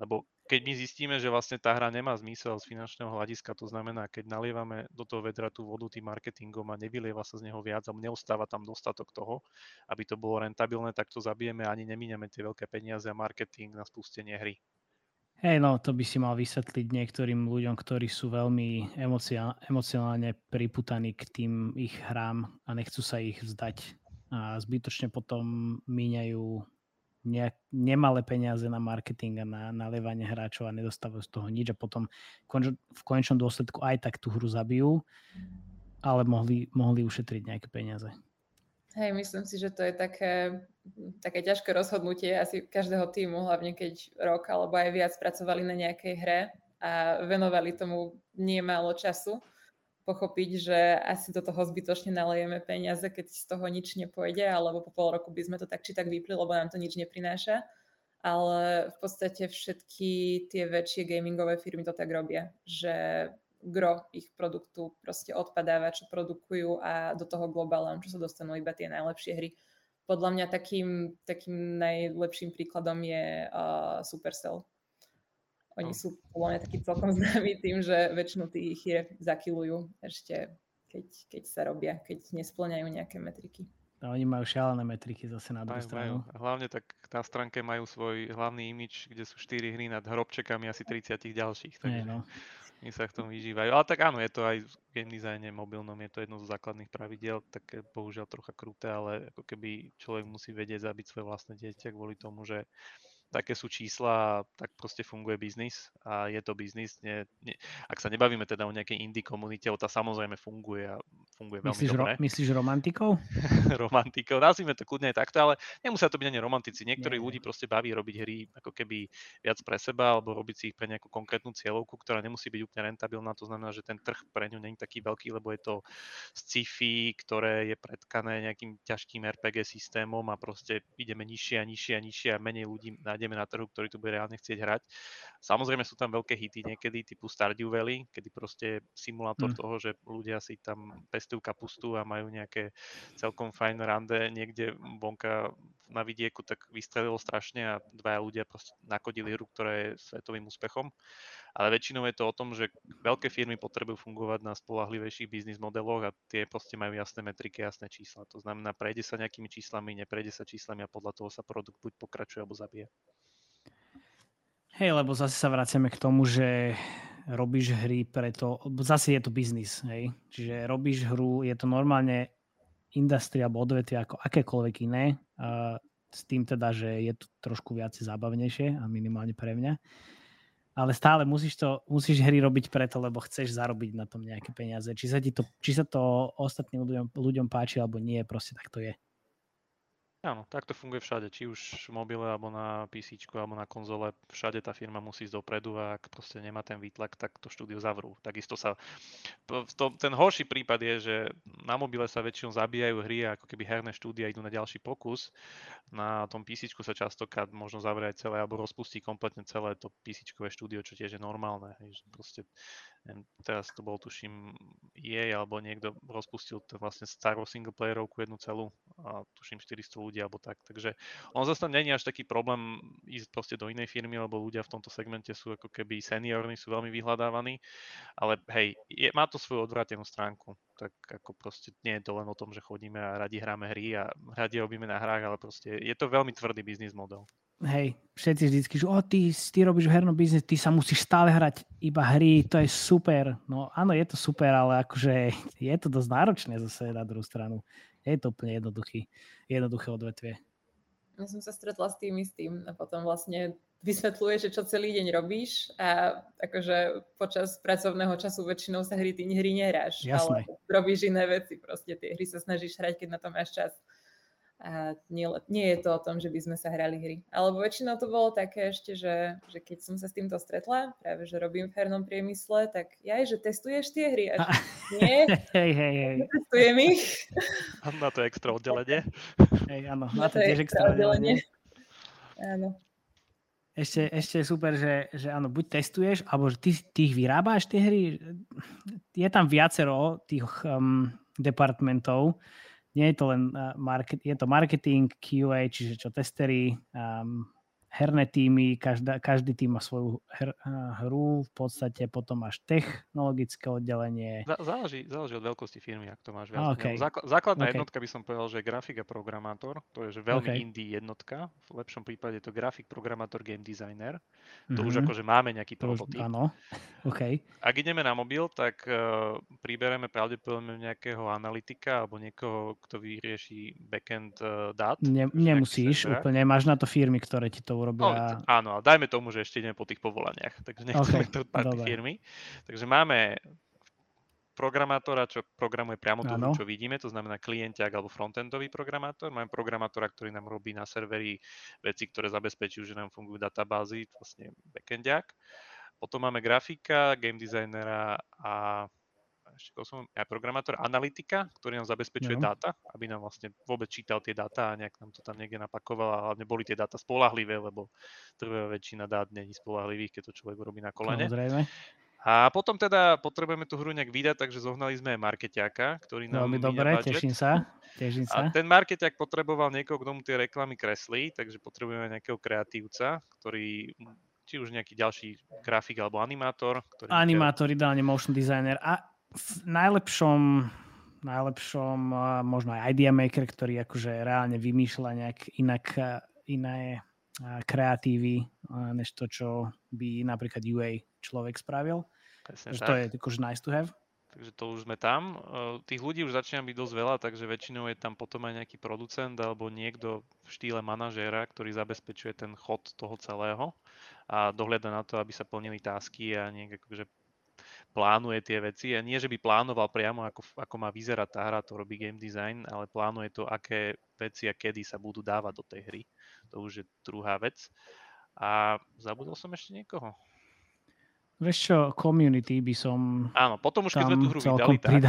Lebo keď my zistíme, že vlastne tá hra nemá zmysel z finančného hľadiska, to znamená, keď nalievame do toho vedra tú vodu tým marketingom a nevylieva sa z neho viac a neustáva tam dostatok toho, aby to bolo rentabilné, tak to zabijeme a ani nemíňame tie veľké peniaze a marketing na spustenie hry. Hej, no to by si mal vysvetliť niektorým ľuďom, ktorí sú veľmi emocionálne priputaní k tým ich hrám a nechcú sa ich vzdať a zbytočne potom míňajú nejak, nemalé peniaze na marketing a na nalievanie hráčov a nedostávajú z toho nič a potom v konečnom dôsledku aj tak tú hru zabijú, ale mohli, mohli ušetriť nejaké peniaze. Hej, myslím si, že to je také, také ťažké rozhodnutie asi každého týmu, hlavne keď rok alebo aj viac pracovali na nejakej hre a venovali tomu nie málo času pochopiť, že asi do toho zbytočne nalejeme peniaze, keď z toho nič nepôjde, alebo po pol roku by sme to tak či tak vypli, lebo nám to nič neprináša. Ale v podstate všetky tie väčšie gamingové firmy to tak robia, že gro ich produktu proste odpadáva, čo produkujú a do toho globálom, čo sa dostanú iba tie najlepšie hry. Podľa mňa takým, takým najlepším príkladom je uh, Supercell, oni no. sú podľa mňa taký celkom známi tým, že väčšinu tých je zakilujú ešte, keď, keď sa robia, keď nesplňajú nejaké metriky. A oni majú šialené metriky zase na druhú stranu. Majú. Hlavne tak na stránke majú svoj hlavný imič, kde sú 4 hry nad hrobčekami asi 30 ďalších. Takže no. oni sa v tom vyžívajú. Ale tak áno, je to aj v game designe mobilnom, je to jedno z základných pravidiel, tak bohužiaľ trocha kruté, ale ako keby človek musí vedieť zabiť svoje vlastné dieťa kvôli tomu, že také sú čísla, tak proste funguje biznis a je to biznis. Nie, nie, ak sa nebavíme teda o nejakej indie komunite, tá samozrejme funguje a funguje veľmi myslíš, dobre. Ro, myslíš romantikou? romantikou, nazvime to kľudne aj takto, ale nemusia to byť ani romantici. Niektorí ľudí proste baví robiť hry ako keby viac pre seba alebo robiť si ich pre nejakú konkrétnu cieľovku, ktorá nemusí byť úplne rentabilná. To znamená, že ten trh pre ňu nie je taký veľký, lebo je to sci-fi, ktoré je predkané nejakým ťažkým RPG systémom a proste ideme nižšie a nižšie a nižšie a menej ľudí nájde nájdeme na trhu, ktorý tu bude reálne chcieť hrať. Samozrejme sú tam veľké hity niekedy, typu Stardew Valley, kedy proste simulátor mm. toho, že ľudia si tam pestujú kapustu a majú nejaké celkom fajn rande niekde vonka na vidieku, tak vystrelilo strašne a dvaja ľudia proste nakodili hru, ktorá je svetovým úspechom. Ale väčšinou je to o tom, že veľké firmy potrebujú fungovať na spolahlivejších biznis modeloch a tie proste majú jasné metriky, jasné čísla. To znamená, prejde sa nejakými číslami, neprejde sa číslami a podľa toho sa produkt buď pokračuje alebo zabije. Hej, lebo zase sa vraciame k tomu, že robíš hry preto, zase je to biznis, hej. Čiže robíš hru, je to normálne industria alebo odvetvie ako akékoľvek iné, s tým teda, že je to trošku viacej zábavnejšie a minimálne pre mňa. Ale stále musíš, to, musíš hry robiť preto, lebo chceš zarobiť na tom nejaké peniaze. Či sa, ti to, či sa to ostatným ľuďom, ľuďom páči alebo nie, proste tak to je. Áno, tak to funguje všade, či už v mobile, alebo na PC, alebo na konzole. Všade tá firma musí ísť dopredu a ak proste nemá ten výtlak, tak to štúdio zavrú. Takisto sa... To, ten horší prípad je, že na mobile sa väčšinou zabíjajú hry a ako keby herné štúdia idú na ďalší pokus. Na tom PC sa častokrát možno zavrie celé, alebo rozpustí kompletne celé to PC štúdio, čo tiež je normálne. Proste teraz to bol tuším EA alebo niekto rozpustil to vlastne starú singleplayerovku jednu celú a tuším 400 ľudí alebo tak. Takže on zase není až taký problém ísť proste do inej firmy, lebo ľudia v tomto segmente sú ako keby seniorní, sú veľmi vyhľadávaní, ale hej, je, má to svoju odvrátenú stránku. Tak ako proste nie je to len o tom, že chodíme a radi hráme hry a radi robíme na hrách, ale proste je to veľmi tvrdý biznis model hej, všetci vždycky, že o, ty, ty robíš v hernom biznes, ty sa musíš stále hrať iba hry, to je super. No áno, je to super, ale akože je to dosť náročné zase na druhú stranu. Je to úplne jednoduchý, jednoduché odvetvie. Ja som sa stretla s tým istým a potom vlastne vysvetľuje, že čo celý deň robíš a akože počas pracovného času väčšinou sa hry, ty hry Jasné. ale robíš iné veci, proste tie hry sa snažíš hrať, keď na to máš čas. A nie, nie je to o tom, že by sme sa hrali hry. Alebo väčšinou to bolo také ešte, že, že keď som sa s týmto stretla, práve že robím v hernom priemysle, tak ja že testuješ tie hry. A že, nie, hej, hej, hej. testujem ich. A na to extra oddelenie. Hej, áno, na, na to, to tiež extra oddelenie. Áno. Ešte, ešte je super, že, že áno, buď testuješ, alebo že ty, ty ich vyrábáš tie hry. Je tam viacero tých um, departmentov, nie je to len uh, market, je to marketing, QA, čiže čo testery, um, herné týmy, každá, každý tým má svoju her, hru, v podstate potom máš technologické oddelenie. Záleží, záleží od veľkosti firmy, ak to máš viac. Okay. základná okay. jednotka by som povedal, že je grafik a programátor, to je že veľmi okay. indie jednotka, v lepšom prípade je to grafik, programátor, game designer, to mm-hmm. už mhm. akože máme nejaký prototyp. Áno, okay. Ak ideme na mobil, tak uh, pribereme pravdepodobne nejakého analytika alebo niekoho, kto vyrieši backend uh, dát. Ne, nemusíš, úplne máš na to firmy, ktoré ti to urobia. No, áno, ale dajme tomu, že ešte ideme po tých povolaniach, takže nechceme okay, to party firmy. Takže máme programátora, čo programuje priamo hru, čo vidíme, to znamená klienťák alebo frontendový programátor. Máme programátora, ktorý nám robí na serveri veci, ktoré zabezpečujú, že nám fungujú databázy, vlastne backendiak. Potom máme grafika, game designera a ešte som, aj programátor analytika, ktorý nám zabezpečuje no. dáta, aby nám vlastne vôbec čítal tie dáta a nejak nám to tam niekde napakoval a hlavne boli tie dáta spolahlivé, lebo trvá väčšina dát není spolahlivých, keď to človek robí na kolene. Samozrejme. A potom teda potrebujeme tú hru nejak vydať, takže zohnali sme markeťáka, ktorý nám Veľmi dobre, teším sa. Teším sa. A ten markeťák potreboval niekoho, kto mu tie reklamy kreslí, takže potrebujeme nejakého kreatívca, ktorý či už nejaký ďalší grafik alebo animátor. Ktorý animátor, ideálne motion designer. A v najlepšom, najlepšom možno aj idea maker, ktorý akože reálne vymýšľa nejak inak iné kreatívy, než to, čo by napríklad UA človek spravil. Presne tak. to je akože nice to have. Takže to už sme tam. Tých ľudí už začína byť dosť veľa, takže väčšinou je tam potom aj nejaký producent alebo niekto v štýle manažéra, ktorý zabezpečuje ten chod toho celého a dohľada na to, aby sa plnili tásky a nejak akože plánuje tie veci. A nie, že by plánoval priamo, ako, ako má vyzerať tá hra, to robí game design, ale plánuje to, aké veci a kedy sa budú dávať do tej hry. To už je druhá vec. A zabudol som ešte niekoho. Vieš čo, community by som Áno, potom už keď sme tú hru vydali, tak,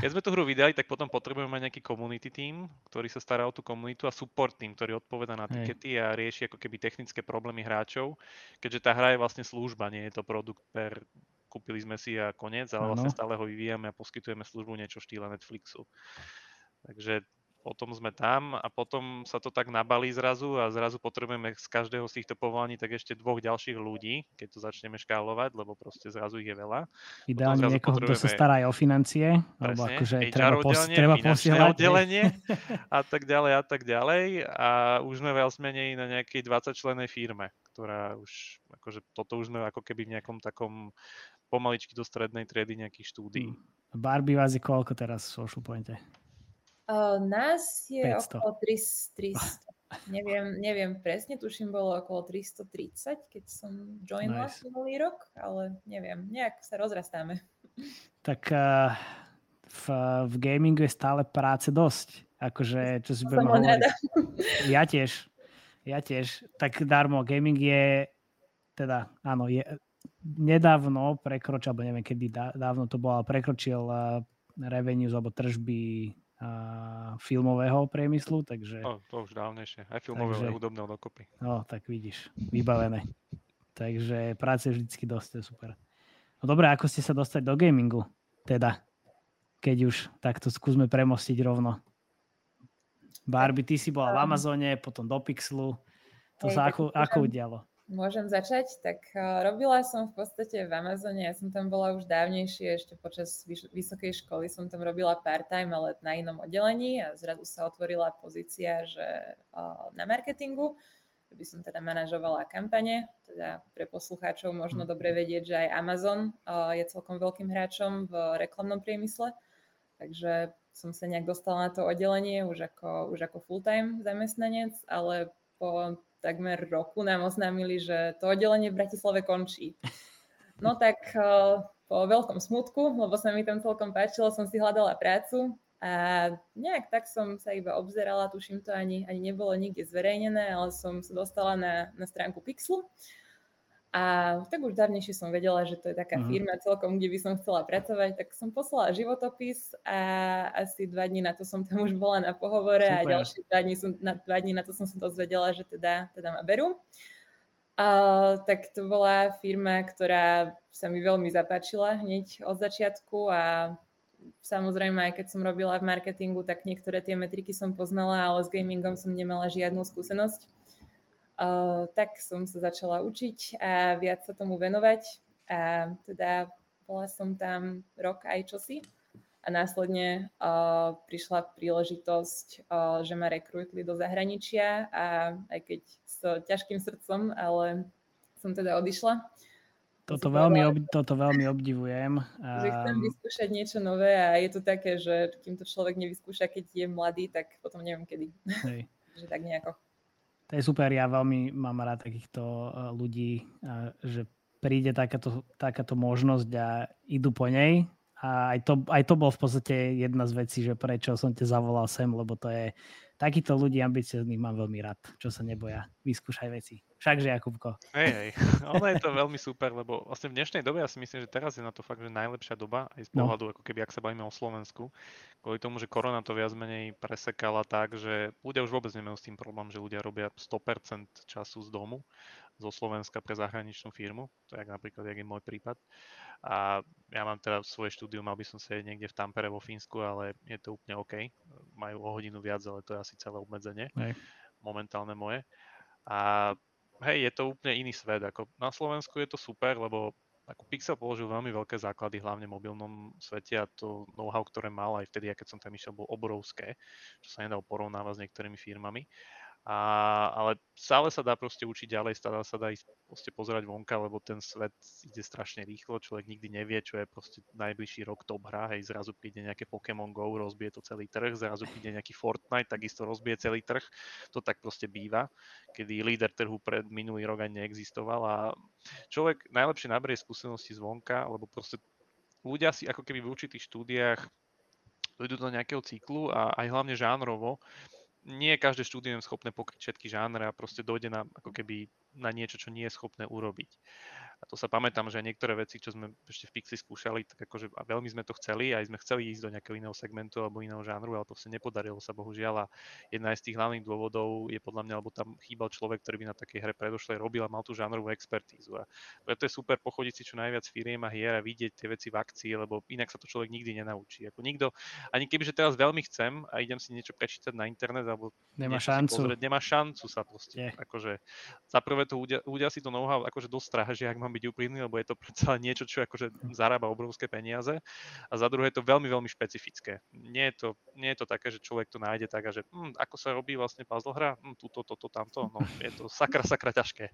keď sme tú hru vydali, tak potom potrebujeme mať nejaký community team, ktorý sa stará o tú komunitu a support team, ktorý odpoveda na tikety a rieši ako keby technické problémy hráčov, keďže tá hra je vlastne služba, nie je to produkt per kúpili sme si a koniec, ale ano. vlastne stále ho vyvíjame a poskytujeme službu niečo štýle Netflixu. Takže potom sme tam a potom sa to tak nabalí zrazu a zrazu potrebujeme z každého z týchto povolaní tak ešte dvoch ďalších ľudí, keď to začneme škálovať, lebo proste zrazu ich je veľa. Ideálne niekoho, kto sa stará aj o financie, alebo akože treba, pos- treba posielať. oddelenie a tak ďalej a tak ďalej a už sme viac menej na nejakej 20 členej firme, ktorá už, akože toto už sme ako keby v nejakom takom pomaličky do strednej triedy nejakých štúdií. Hmm. Barbie vás je koľko teraz v Social Pointe? Uh, nás je 500. okolo 300. 300. neviem, neviem presne, tuším bolo okolo 330, keď som joinla nice. minulý rok, ale neviem, nejak sa rozrastáme. Tak uh, v, v gamingu je stále práce dosť. Akože, čo si budeme hovoriť. Ja tiež. Ja tiež. Tak darmo, gaming je teda, áno, je, nedávno prekročil, alebo neviem kedy dávno to bolo, prekročil uh, revenues alebo tržby uh, filmového priemyslu, takže... No, to už dávnejšie. Aj filmového, takže, aj hudobného dokopy. No, tak vidíš, vybavené. takže práce je vždycky dosť, to je super. No dobre, ako ste sa dostať do gamingu? Teda, keď už, tak to skúsme premostiť rovno. Barbie, ty si bola v Amazone, potom do Pixelu. To Hej, sa ako, ako udialo? Môžem začať? Tak uh, robila som v podstate v Amazone, ja som tam bola už dávnejšie, ešte počas vys- vysokej školy som tam robila part-time, ale na inom oddelení a zrazu sa otvorila pozícia, že uh, na marketingu, by som teda manažovala kampane, teda pre poslucháčov možno mhm. dobre vedieť, že aj Amazon uh, je celkom veľkým hráčom v reklamnom priemysle, takže som sa nejak dostala na to oddelenie už ako, už ako full-time zamestnanec, ale po takmer roku nám oznámili, že to oddelenie v Bratislave končí. No tak uh, po veľkom smutku, lebo sa mi tam celkom páčilo, som si hľadala prácu a nejak tak som sa iba obzerala, tuším to ani, ani nebolo nikde zverejnené, ale som sa dostala na, na stránku Pixlu a tak už dávnejšie som vedela, že to je taká uh-huh. firma celkom, kde by som chcela pracovať, tak som poslala životopis a asi dva dní na to som tam už bola na pohovore Super. a ďalšie dva dní, som, na, dva dní na to som sa dozvedela, že teda, teda ma berú. A, tak to bola firma, ktorá sa mi veľmi zapáčila hneď od začiatku a samozrejme aj keď som robila v marketingu, tak niektoré tie metriky som poznala, ale s gamingom som nemala žiadnu skúsenosť uh, tak som sa začala učiť a viac sa tomu venovať. A teda bola som tam rok aj čosi a následne uh, prišla príležitosť, uh, že ma rekrutli do zahraničia a aj keď s ťažkým srdcom, ale som teda odišla. Toto veľmi, ob, toto veľmi obdivujem. Že chcem vyskúšať niečo nové a je to také, že kým to človek nevyskúša, keď je mladý, tak potom neviem kedy. Hej. že tak nejako. To je super, ja veľmi mám rád takýchto ľudí, že príde takáto, takáto možnosť a idú po nej a aj to, aj to bol v podstate jedna z vecí, že prečo som ťa zavolal sem, lebo to je takýchto ľudí ambiciozných mám veľmi rád, čo sa neboja. Vyskúšaj veci. Všakže, Jakubko. Hej, hej. Ono je to veľmi super, lebo vlastne v dnešnej dobe ja si myslím, že teraz je na to fakt, že najlepšia doba, aj z no. pohľadu, no. ako keby, ak sa bavíme o Slovensku, kvôli tomu, že korona to viac menej presekala tak, že ľudia už vôbec nemajú s tým problém, že ľudia robia 100% času z domu zo Slovenska pre zahraničnú firmu, to je napríklad, jak je môj prípad. A ja mám teda svoje štúdium, mal by som sedieť niekde v Tampere vo Fínsku, ale je to úplne OK. Majú o hodinu viac, ale to je asi celé obmedzenie. Hej. Momentálne moje. A hej, je to úplne iný svet. Ako na Slovensku je to super, lebo ako Pixel položil veľmi veľké základy, hlavne v mobilnom svete a to know-how, ktoré mal aj vtedy, keď som tam išiel, bol obrovské, čo sa nedalo porovnávať s niektorými firmami. A, ale stále sa dá proste učiť ďalej, stále sa dá ísť proste pozerať vonka, lebo ten svet ide strašne rýchlo, človek nikdy nevie, čo je proste najbližší rok top hra, hej, zrazu príde nejaké Pokémon Go, rozbije to celý trh, zrazu príde nejaký Fortnite, takisto rozbije celý trh, to tak proste býva, kedy líder trhu pred minulý rok ani neexistoval a človek najlepšie nabrie skúsenosti zvonka, lebo proste ľudia si ako keby v určitých štúdiách idú do nejakého cyklu a aj hlavne žánrovo nie každé štúdium je schopné pokryť všetky žánre a proste dojde na, ako keby na niečo, čo nie je schopné urobiť. A to sa pamätám, že niektoré veci, čo sme ešte v Pixi skúšali, tak akože a veľmi sme to chceli, aj sme chceli ísť do nejakého iného segmentu alebo iného žánru, ale proste nepodarilo sa bohužiaľ. A jedna z tých hlavných dôvodov je podľa mňa, lebo tam chýbal človek, ktorý by na takej hre predošlej robil a mal tú žánrovú expertízu. A preto je super pochodiť si čo najviac firiem a hier a vidieť tie veci v akcii, lebo inak sa to človek nikdy nenaučí. Ako nikto, ani keby že teraz veľmi chcem a idem si niečo prečítať na internet alebo nemá šancu. Pozrieť, nemá šancu sa proste. Yeah. Akože, za prvé to ľudia, ľudia si to know-how akože dosť stráži, ak mám mám byť úprimný, lebo je to predsa niečo, čo akože zarába obrovské peniaze. A za druhé je to veľmi, veľmi špecifické. Nie je to, nie je to také, že človek to nájde tak a že hm, ako sa robí vlastne puzzle hra, hm, túto, toto, tamto. No, je to sakra, sakra ťažké.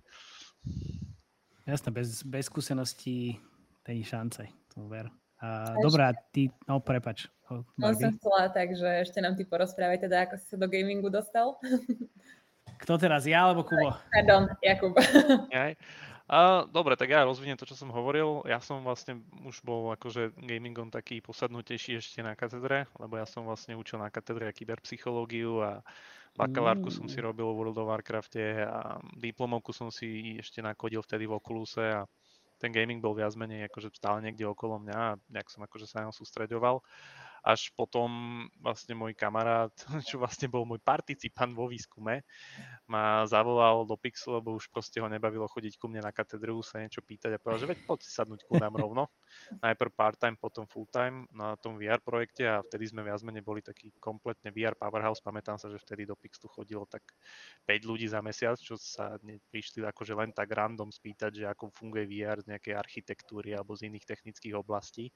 Jasné, bez, bez skúseností tej šance, to ver. A, dobrá, ty, no prepač. No som chcela tak, že ešte nám ty porozprávaj teda, ako si sa do gamingu dostal. Kto teraz, ja alebo Kubo? Pardon, Jakub. A, dobre, tak ja rozviniem to, čo som hovoril. Ja som vlastne už bol akože gamingom taký posadnutejší ešte na katedre, lebo ja som vlastne učil na katedre kyberpsychológiu a bakalárku som si mm. robil v World of Warcrafte a diplomovku som si ešte nakodil vtedy v Oculus'e a ten gaming bol viac menej akože stále niekde okolo mňa a nejak som akože sa na sústreďoval až potom vlastne môj kamarát, čo vlastne bol môj participant vo výskume, ma zavolal do Pixu, lebo už proste ho nebavilo chodiť ku mne na katedru, sa niečo pýtať a povedal, že veď poď si sadnúť ku nám rovno. Najprv part-time, potom full-time na tom VR projekte a vtedy sme viac menej boli taký kompletne VR powerhouse. Pamätám sa, že vtedy do Pixu chodilo tak 5 ľudí za mesiac, čo sa prišli akože len tak random spýtať, že ako funguje VR z nejakej architektúry alebo z iných technických oblastí.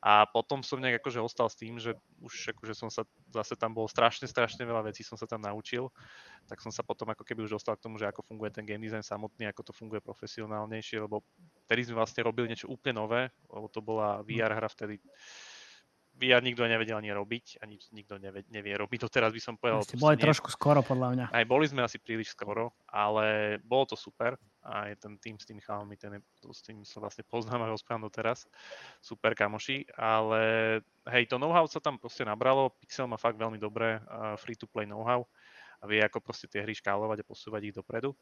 A potom som nejak akože ostal s tým, že už akože som sa, zase tam bolo strašne, strašne veľa vecí som sa tam naučil, tak som sa potom ako keby už dostal k tomu, že ako funguje ten game design samotný, ako to funguje profesionálnejšie, lebo vtedy sme vlastne robili niečo úplne nové, lebo to bola VR hra vtedy, VR nikto nevedel ani robiť, ani nikto nevie, nevie robiť. Doteraz by som povedal... Ste boli nie. trošku skoro, podľa mňa. Aj boli sme asi príliš skoro, ale bolo to super a je ten tým s tými chalami, ten s tým sa vlastne poznám a rozprávam doteraz. Super kamoši, ale hej, to know-how sa tam proste nabralo, Pixel má fakt veľmi dobré uh, free-to-play know-how a vie ako proste tie hry škálovať a posúvať ich dopredu.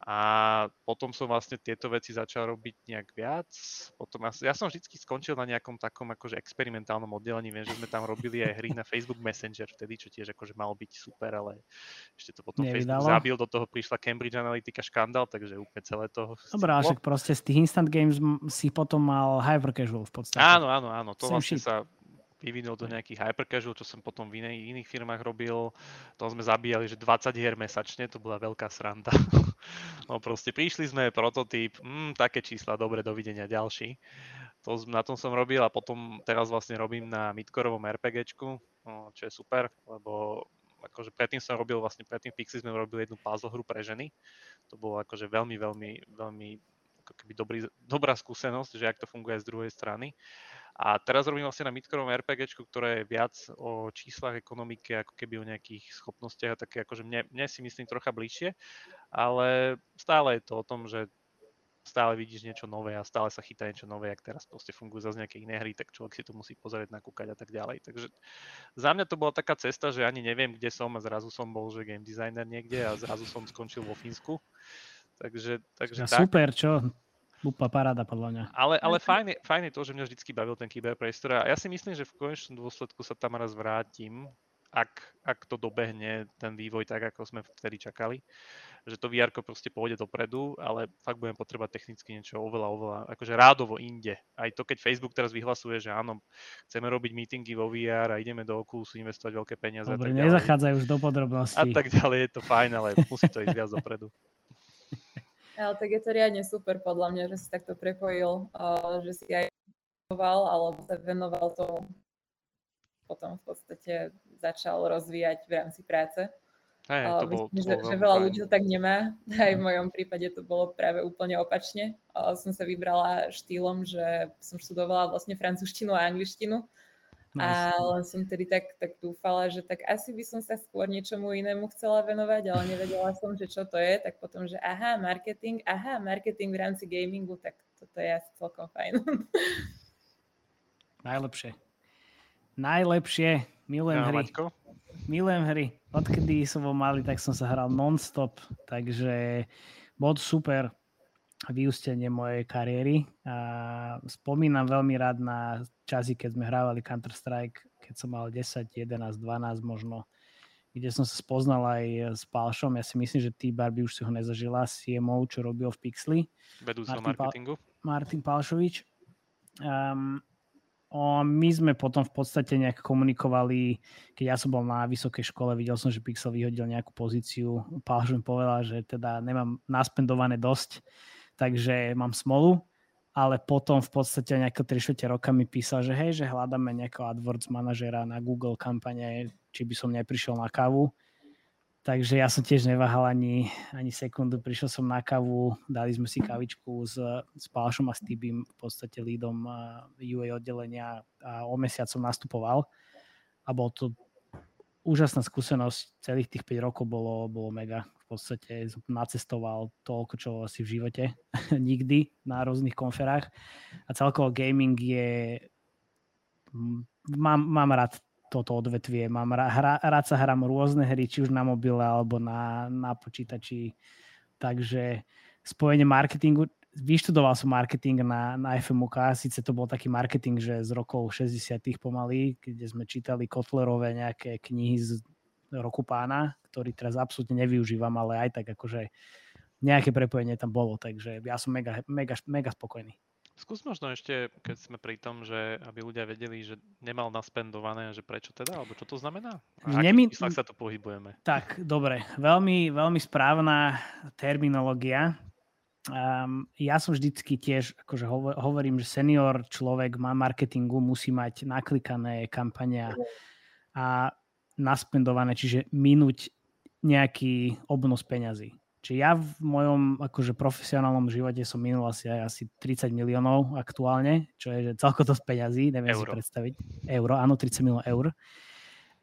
A potom som vlastne tieto veci začal robiť nejak viac. Potom ja, ja som vždy skončil na nejakom takom akože experimentálnom oddelení. Viem, že sme tam robili aj hry na Facebook Messenger vtedy, čo tiež akože malo byť super, ale ešte to potom Nevydalo. Facebook zabil, do toho prišla Cambridge Analytica škandál, takže úplne celé to... Dobrá, však proste z tých instant games si potom mal hyper casual v podstate. Áno, áno, áno, to vlastne sa vyvinul do nejakých hypercasual, čo som potom v inej, iných firmách robil. To sme zabíjali, že 20 hier mesačne, to bola veľká sranda. no proste prišli sme, prototyp, mm, také čísla, dobre, dovidenia, ďalší. To, na tom som robil a potom teraz vlastne robím na midkorovom RPGčku, no, čo je super, lebo akože predtým som robil, vlastne predtým Pixie sme robili jednu puzzle hru pre ženy. To bolo akože veľmi, veľmi, veľmi ako keby dobrý, dobrá skúsenosť, že ak to funguje z druhej strany. A teraz robím vlastne na midkorovom RPG, ktoré je viac o číslach ekonomiky, ako keby o nejakých schopnostiach a také akože mne, mne si myslím trocha bližšie, ale stále je to o tom, že stále vidíš niečo nové a stále sa chytá niečo nové, ak teraz proste fungujú zase nejaké iné hry, tak človek si to musí pozrieť, nakúkať a tak ďalej. Takže za mňa to bola taká cesta, že ani neviem, kde som a zrazu som bol, že game designer niekde a zrazu som skončil vo Fínsku. Takže, takže tak. Super, čo? Úplná paráda podľa mňa. Ale, ale fajn, je, fajn je to, že mňa vždycky bavil ten kyberpriestor a ja si myslím, že v konečnom dôsledku sa tam raz vrátim, ak, ak to dobehne ten vývoj tak, ako sme vtedy čakali. Že to VR proste pôjde dopredu, ale fakt budem potrebovať technicky niečo oveľa, oveľa, akože rádovo inde. Aj to, keď Facebook teraz vyhlasuje, že áno, chceme robiť meetingy vo VR a ideme do Oculusu investovať veľké peniaze. Dobre, nezachádzajú už do podrobností. A tak ďalej, je to fajn, ale musí to ísť viac dopredu. Tak je to riadne super podľa mňa, že si takto prepojil, že si aj venoval, alebo sa venoval tomu, potom v podstate začal rozvíjať v rámci práce. Hey, to bolo, myslím, to že, že veľa ľudí to tak nemá. Aj v mojom prípade to bolo práve úplne opačne. Som sa vybrala štýlom, že som študovala vlastne francúzštinu a angličtinu a len som tedy tak, tak dúfala, že tak asi by som sa skôr niečomu inému chcela venovať, ale nevedela som, že čo to je, tak potom, že aha, marketing, aha, marketing v rámci gamingu, tak toto je asi celkom fajn. Najlepšie. Najlepšie. Milujem hry. Maťko? Milujem hry. Odkedy som bol malý, tak som sa hral non-stop, takže bol super vyústenie mojej kariéry. A spomínam veľmi rád na časy, keď sme hrávali Counter-Strike, keď som mal 10, 11, 12 možno, kde som sa spoznal aj s Palšom. Ja si myslím, že ty, Barbie, už si ho nezažila, CMO, čo robil v Pixli. Vedúceho marketingu. Pa- Martin Palšovič. Um, o, my sme potom v podstate nejak komunikovali, keď ja som bol na vysokej škole, videl som, že Pixel vyhodil nejakú pozíciu. Palš mi povedal, že teda nemám naspendované dosť, takže mám smolu, ale potom v podstate nejaké 3 roka mi písal, že hej, že hľadáme nejakého AdWords manažera na Google kampane, či by som neprišiel na kávu. Takže ja som tiež neváhal ani, ani sekundu, prišiel som na kávu, dali sme si kavičku s, s Pášom a s Tibim, v podstate lídom UA oddelenia a o mesiac som nastupoval a bol to úžasná skúsenosť, celých tých 5 rokov bolo, bolo mega. Podstate som nacestoval toľko, čo asi v živote, nikdy na rôznych konferách. A celkovo gaming je... Mám, mám rád toto odvetvie, mám rád, hra, rád sa hrám rôzne hry, či už na mobile alebo na, na počítači. Takže spojenie marketingu, vyštudoval som marketing na, na FMUK, síce to bol taký marketing, že z rokov 60 pomaly, kde sme čítali Kotlerové nejaké knihy z roku pána, ktorý teraz absolútne nevyužívam, ale aj tak akože nejaké prepojenie tam bolo, takže ja som mega, mega, mega spokojný. Skús možno ešte, keď sme pri tom, že aby ľudia vedeli, že nemal naspendované, že prečo teda, alebo čo to znamená? A Nemi... sa to pohybujeme? Tak, dobre. Veľmi, veľmi správna terminológia. Um, ja som vždycky tiež, akože hovorím, že senior človek má marketingu, musí mať naklikané kampania a naspendované, čiže minúť nejaký obnos peňazí. Čiže ja v mojom akože profesionálnom živote som minul asi asi 30 miliónov aktuálne, čo je že celko dosť peňazí, neviem euro. si predstaviť. Euro, áno, 30 miliónov eur.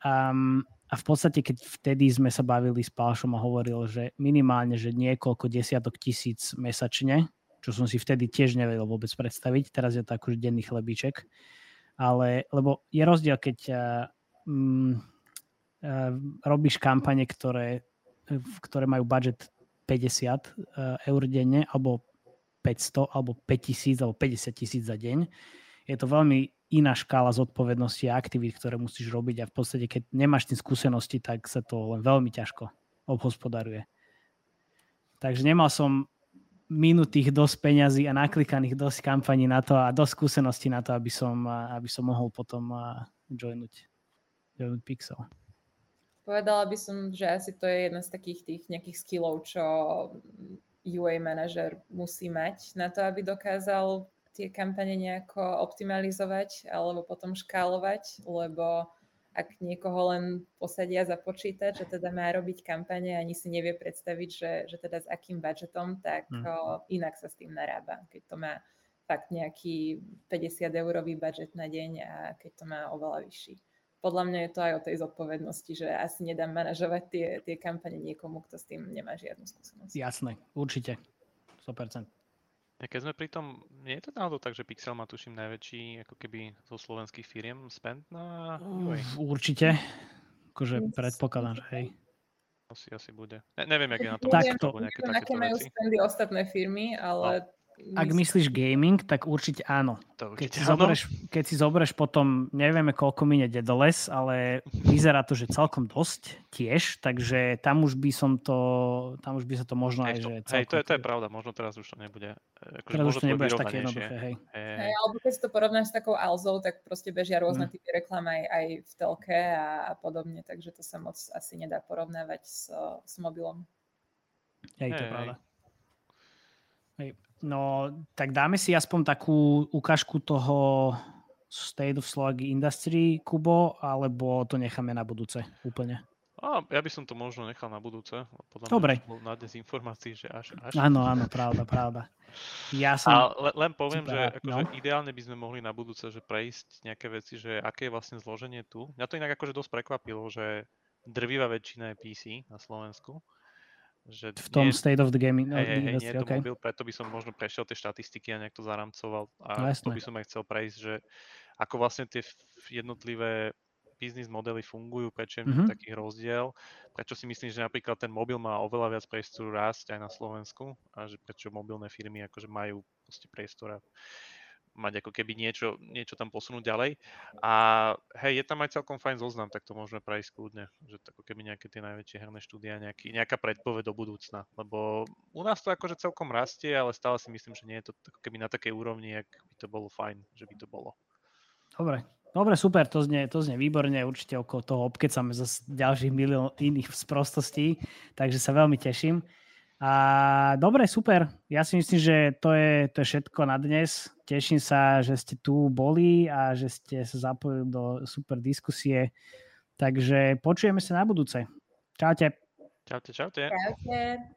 Um, a v podstate, keď vtedy sme sa bavili s Pášom a hovoril, že minimálne, že niekoľko desiatok tisíc mesačne, čo som si vtedy tiež nevedel vôbec predstaviť, teraz je to akože denný chlebíček, ale, lebo je rozdiel, keď uh, robíš kampane, ktoré, ktoré majú budget 50 uh, eur denne, alebo 500, alebo 5000, alebo 50 tisíc za deň. Je to veľmi iná škála zodpovednosti a aktivít, ktoré musíš robiť a v podstate, keď nemáš tým skúsenosti, tak sa to len veľmi ťažko obhospodaruje. Takže nemal som minutých dosť peňazí a naklikaných dosť kampaní na to a dosť skúseností na to, aby som, aby som mohol potom joinúť, joinúť Pixel. Povedala by som, že asi to je jedna z takých tých nejakých skillov, čo UA manažer musí mať na to, aby dokázal tie kampane nejako optimalizovať alebo potom škálovať, lebo ak niekoho len posadia za počítač, že teda má robiť kampane ani si nevie predstaviť, že, že teda s akým budžetom, tak mm. o, inak sa s tým narába. Keď to má fakt nejaký 50 eurový budget na deň a keď to má oveľa vyšší. Podľa mňa je to aj o tej zodpovednosti, že asi nedám manažovať tie, tie kampane niekomu, kto s tým nemá žiadnu skúsenosť. Jasné, určite. 100%. Keď sme pri tom, nie je to náhodou tak, že Pixel má tuším najväčší ako keby zo slovenských firiem spend na UA? Určite. Akože predpokladám, že hej. Asi, asi bude. Ne, neviem, jak je na tom. Takto. Neviem, aké majú spendy ostatné firmy, ale no ak myslíš gaming, tak určite áno. To určite keď, si áno. Zoberieš, keď si zoberieš potom, nevieme koľko mine Dedoles, ale vyzerá to, že celkom dosť tiež, takže tam už by som to, tam už by sa to možno hej, aj, že Hej, to je, to je pravda, možno teraz už to nebude. Akože teraz už to nebude také jednoduché, hej. Hej, hej. Alebo keď si to porovnáš s takou Alzou, tak proste bežia rôzne hmm. typy reklam aj, aj v telke a, a podobne, takže to sa moc asi nedá porovnávať s, s mobilom. Hej, to je pravda. Hej. No, tak dáme si aspoň takú ukážku toho State of Slovak Industry, Kubo, alebo to necháme na budúce úplne? A, ja by som to možno nechal na budúce. Podľa Dobre. Mňa na dnes informácií, že až, až. Áno, áno, pravda, pravda. Ja som... A le, len poviem, Super, že akože no. ideálne by sme mohli na budúce že prejsť nejaké veci, že aké je vlastne zloženie tu. Mňa to inak akože dosť prekvapilo, že drvivá väčšina je PC na Slovensku. Že v tom nie, State of the Gaming hej, hej, industry, nie je to okay. mobil, preto by som možno prešiel tie štatistiky a nejak to zaramcoval. A no, to by som aj chcel prejsť, že ako vlastne tie jednotlivé biznis modely fungujú, prečo je mm-hmm. taký rozdiel, prečo si myslím, že napríklad ten mobil má oveľa viac priestoru rásť aj na Slovensku a že prečo mobilné firmy akože majú priestor mať ako keby niečo, niečo tam posunúť ďalej. A hej, je tam aj celkom fajn zoznam, tak to môžeme prejsť kľudne, že ako keby nejaké tie najväčšie herné štúdia, nejaký, nejaká predpoveď do budúcna. Lebo u nás to akože celkom rastie, ale stále si myslím, že nie je to ako keby na takej úrovni, ak by to bolo fajn, že by to bolo. Dobre, Dobre, super, to znie, to znie výborne, určite okolo toho obkecame zase ďalších milión iných sprostostí, takže sa veľmi teším. A dobre, super. Ja si myslím, že to je, to je všetko na dnes. Teším sa, že ste tu boli a že ste sa zapojili do super diskusie. Takže počujeme sa na budúce. Čaute. Čaute, čaute. Čaute.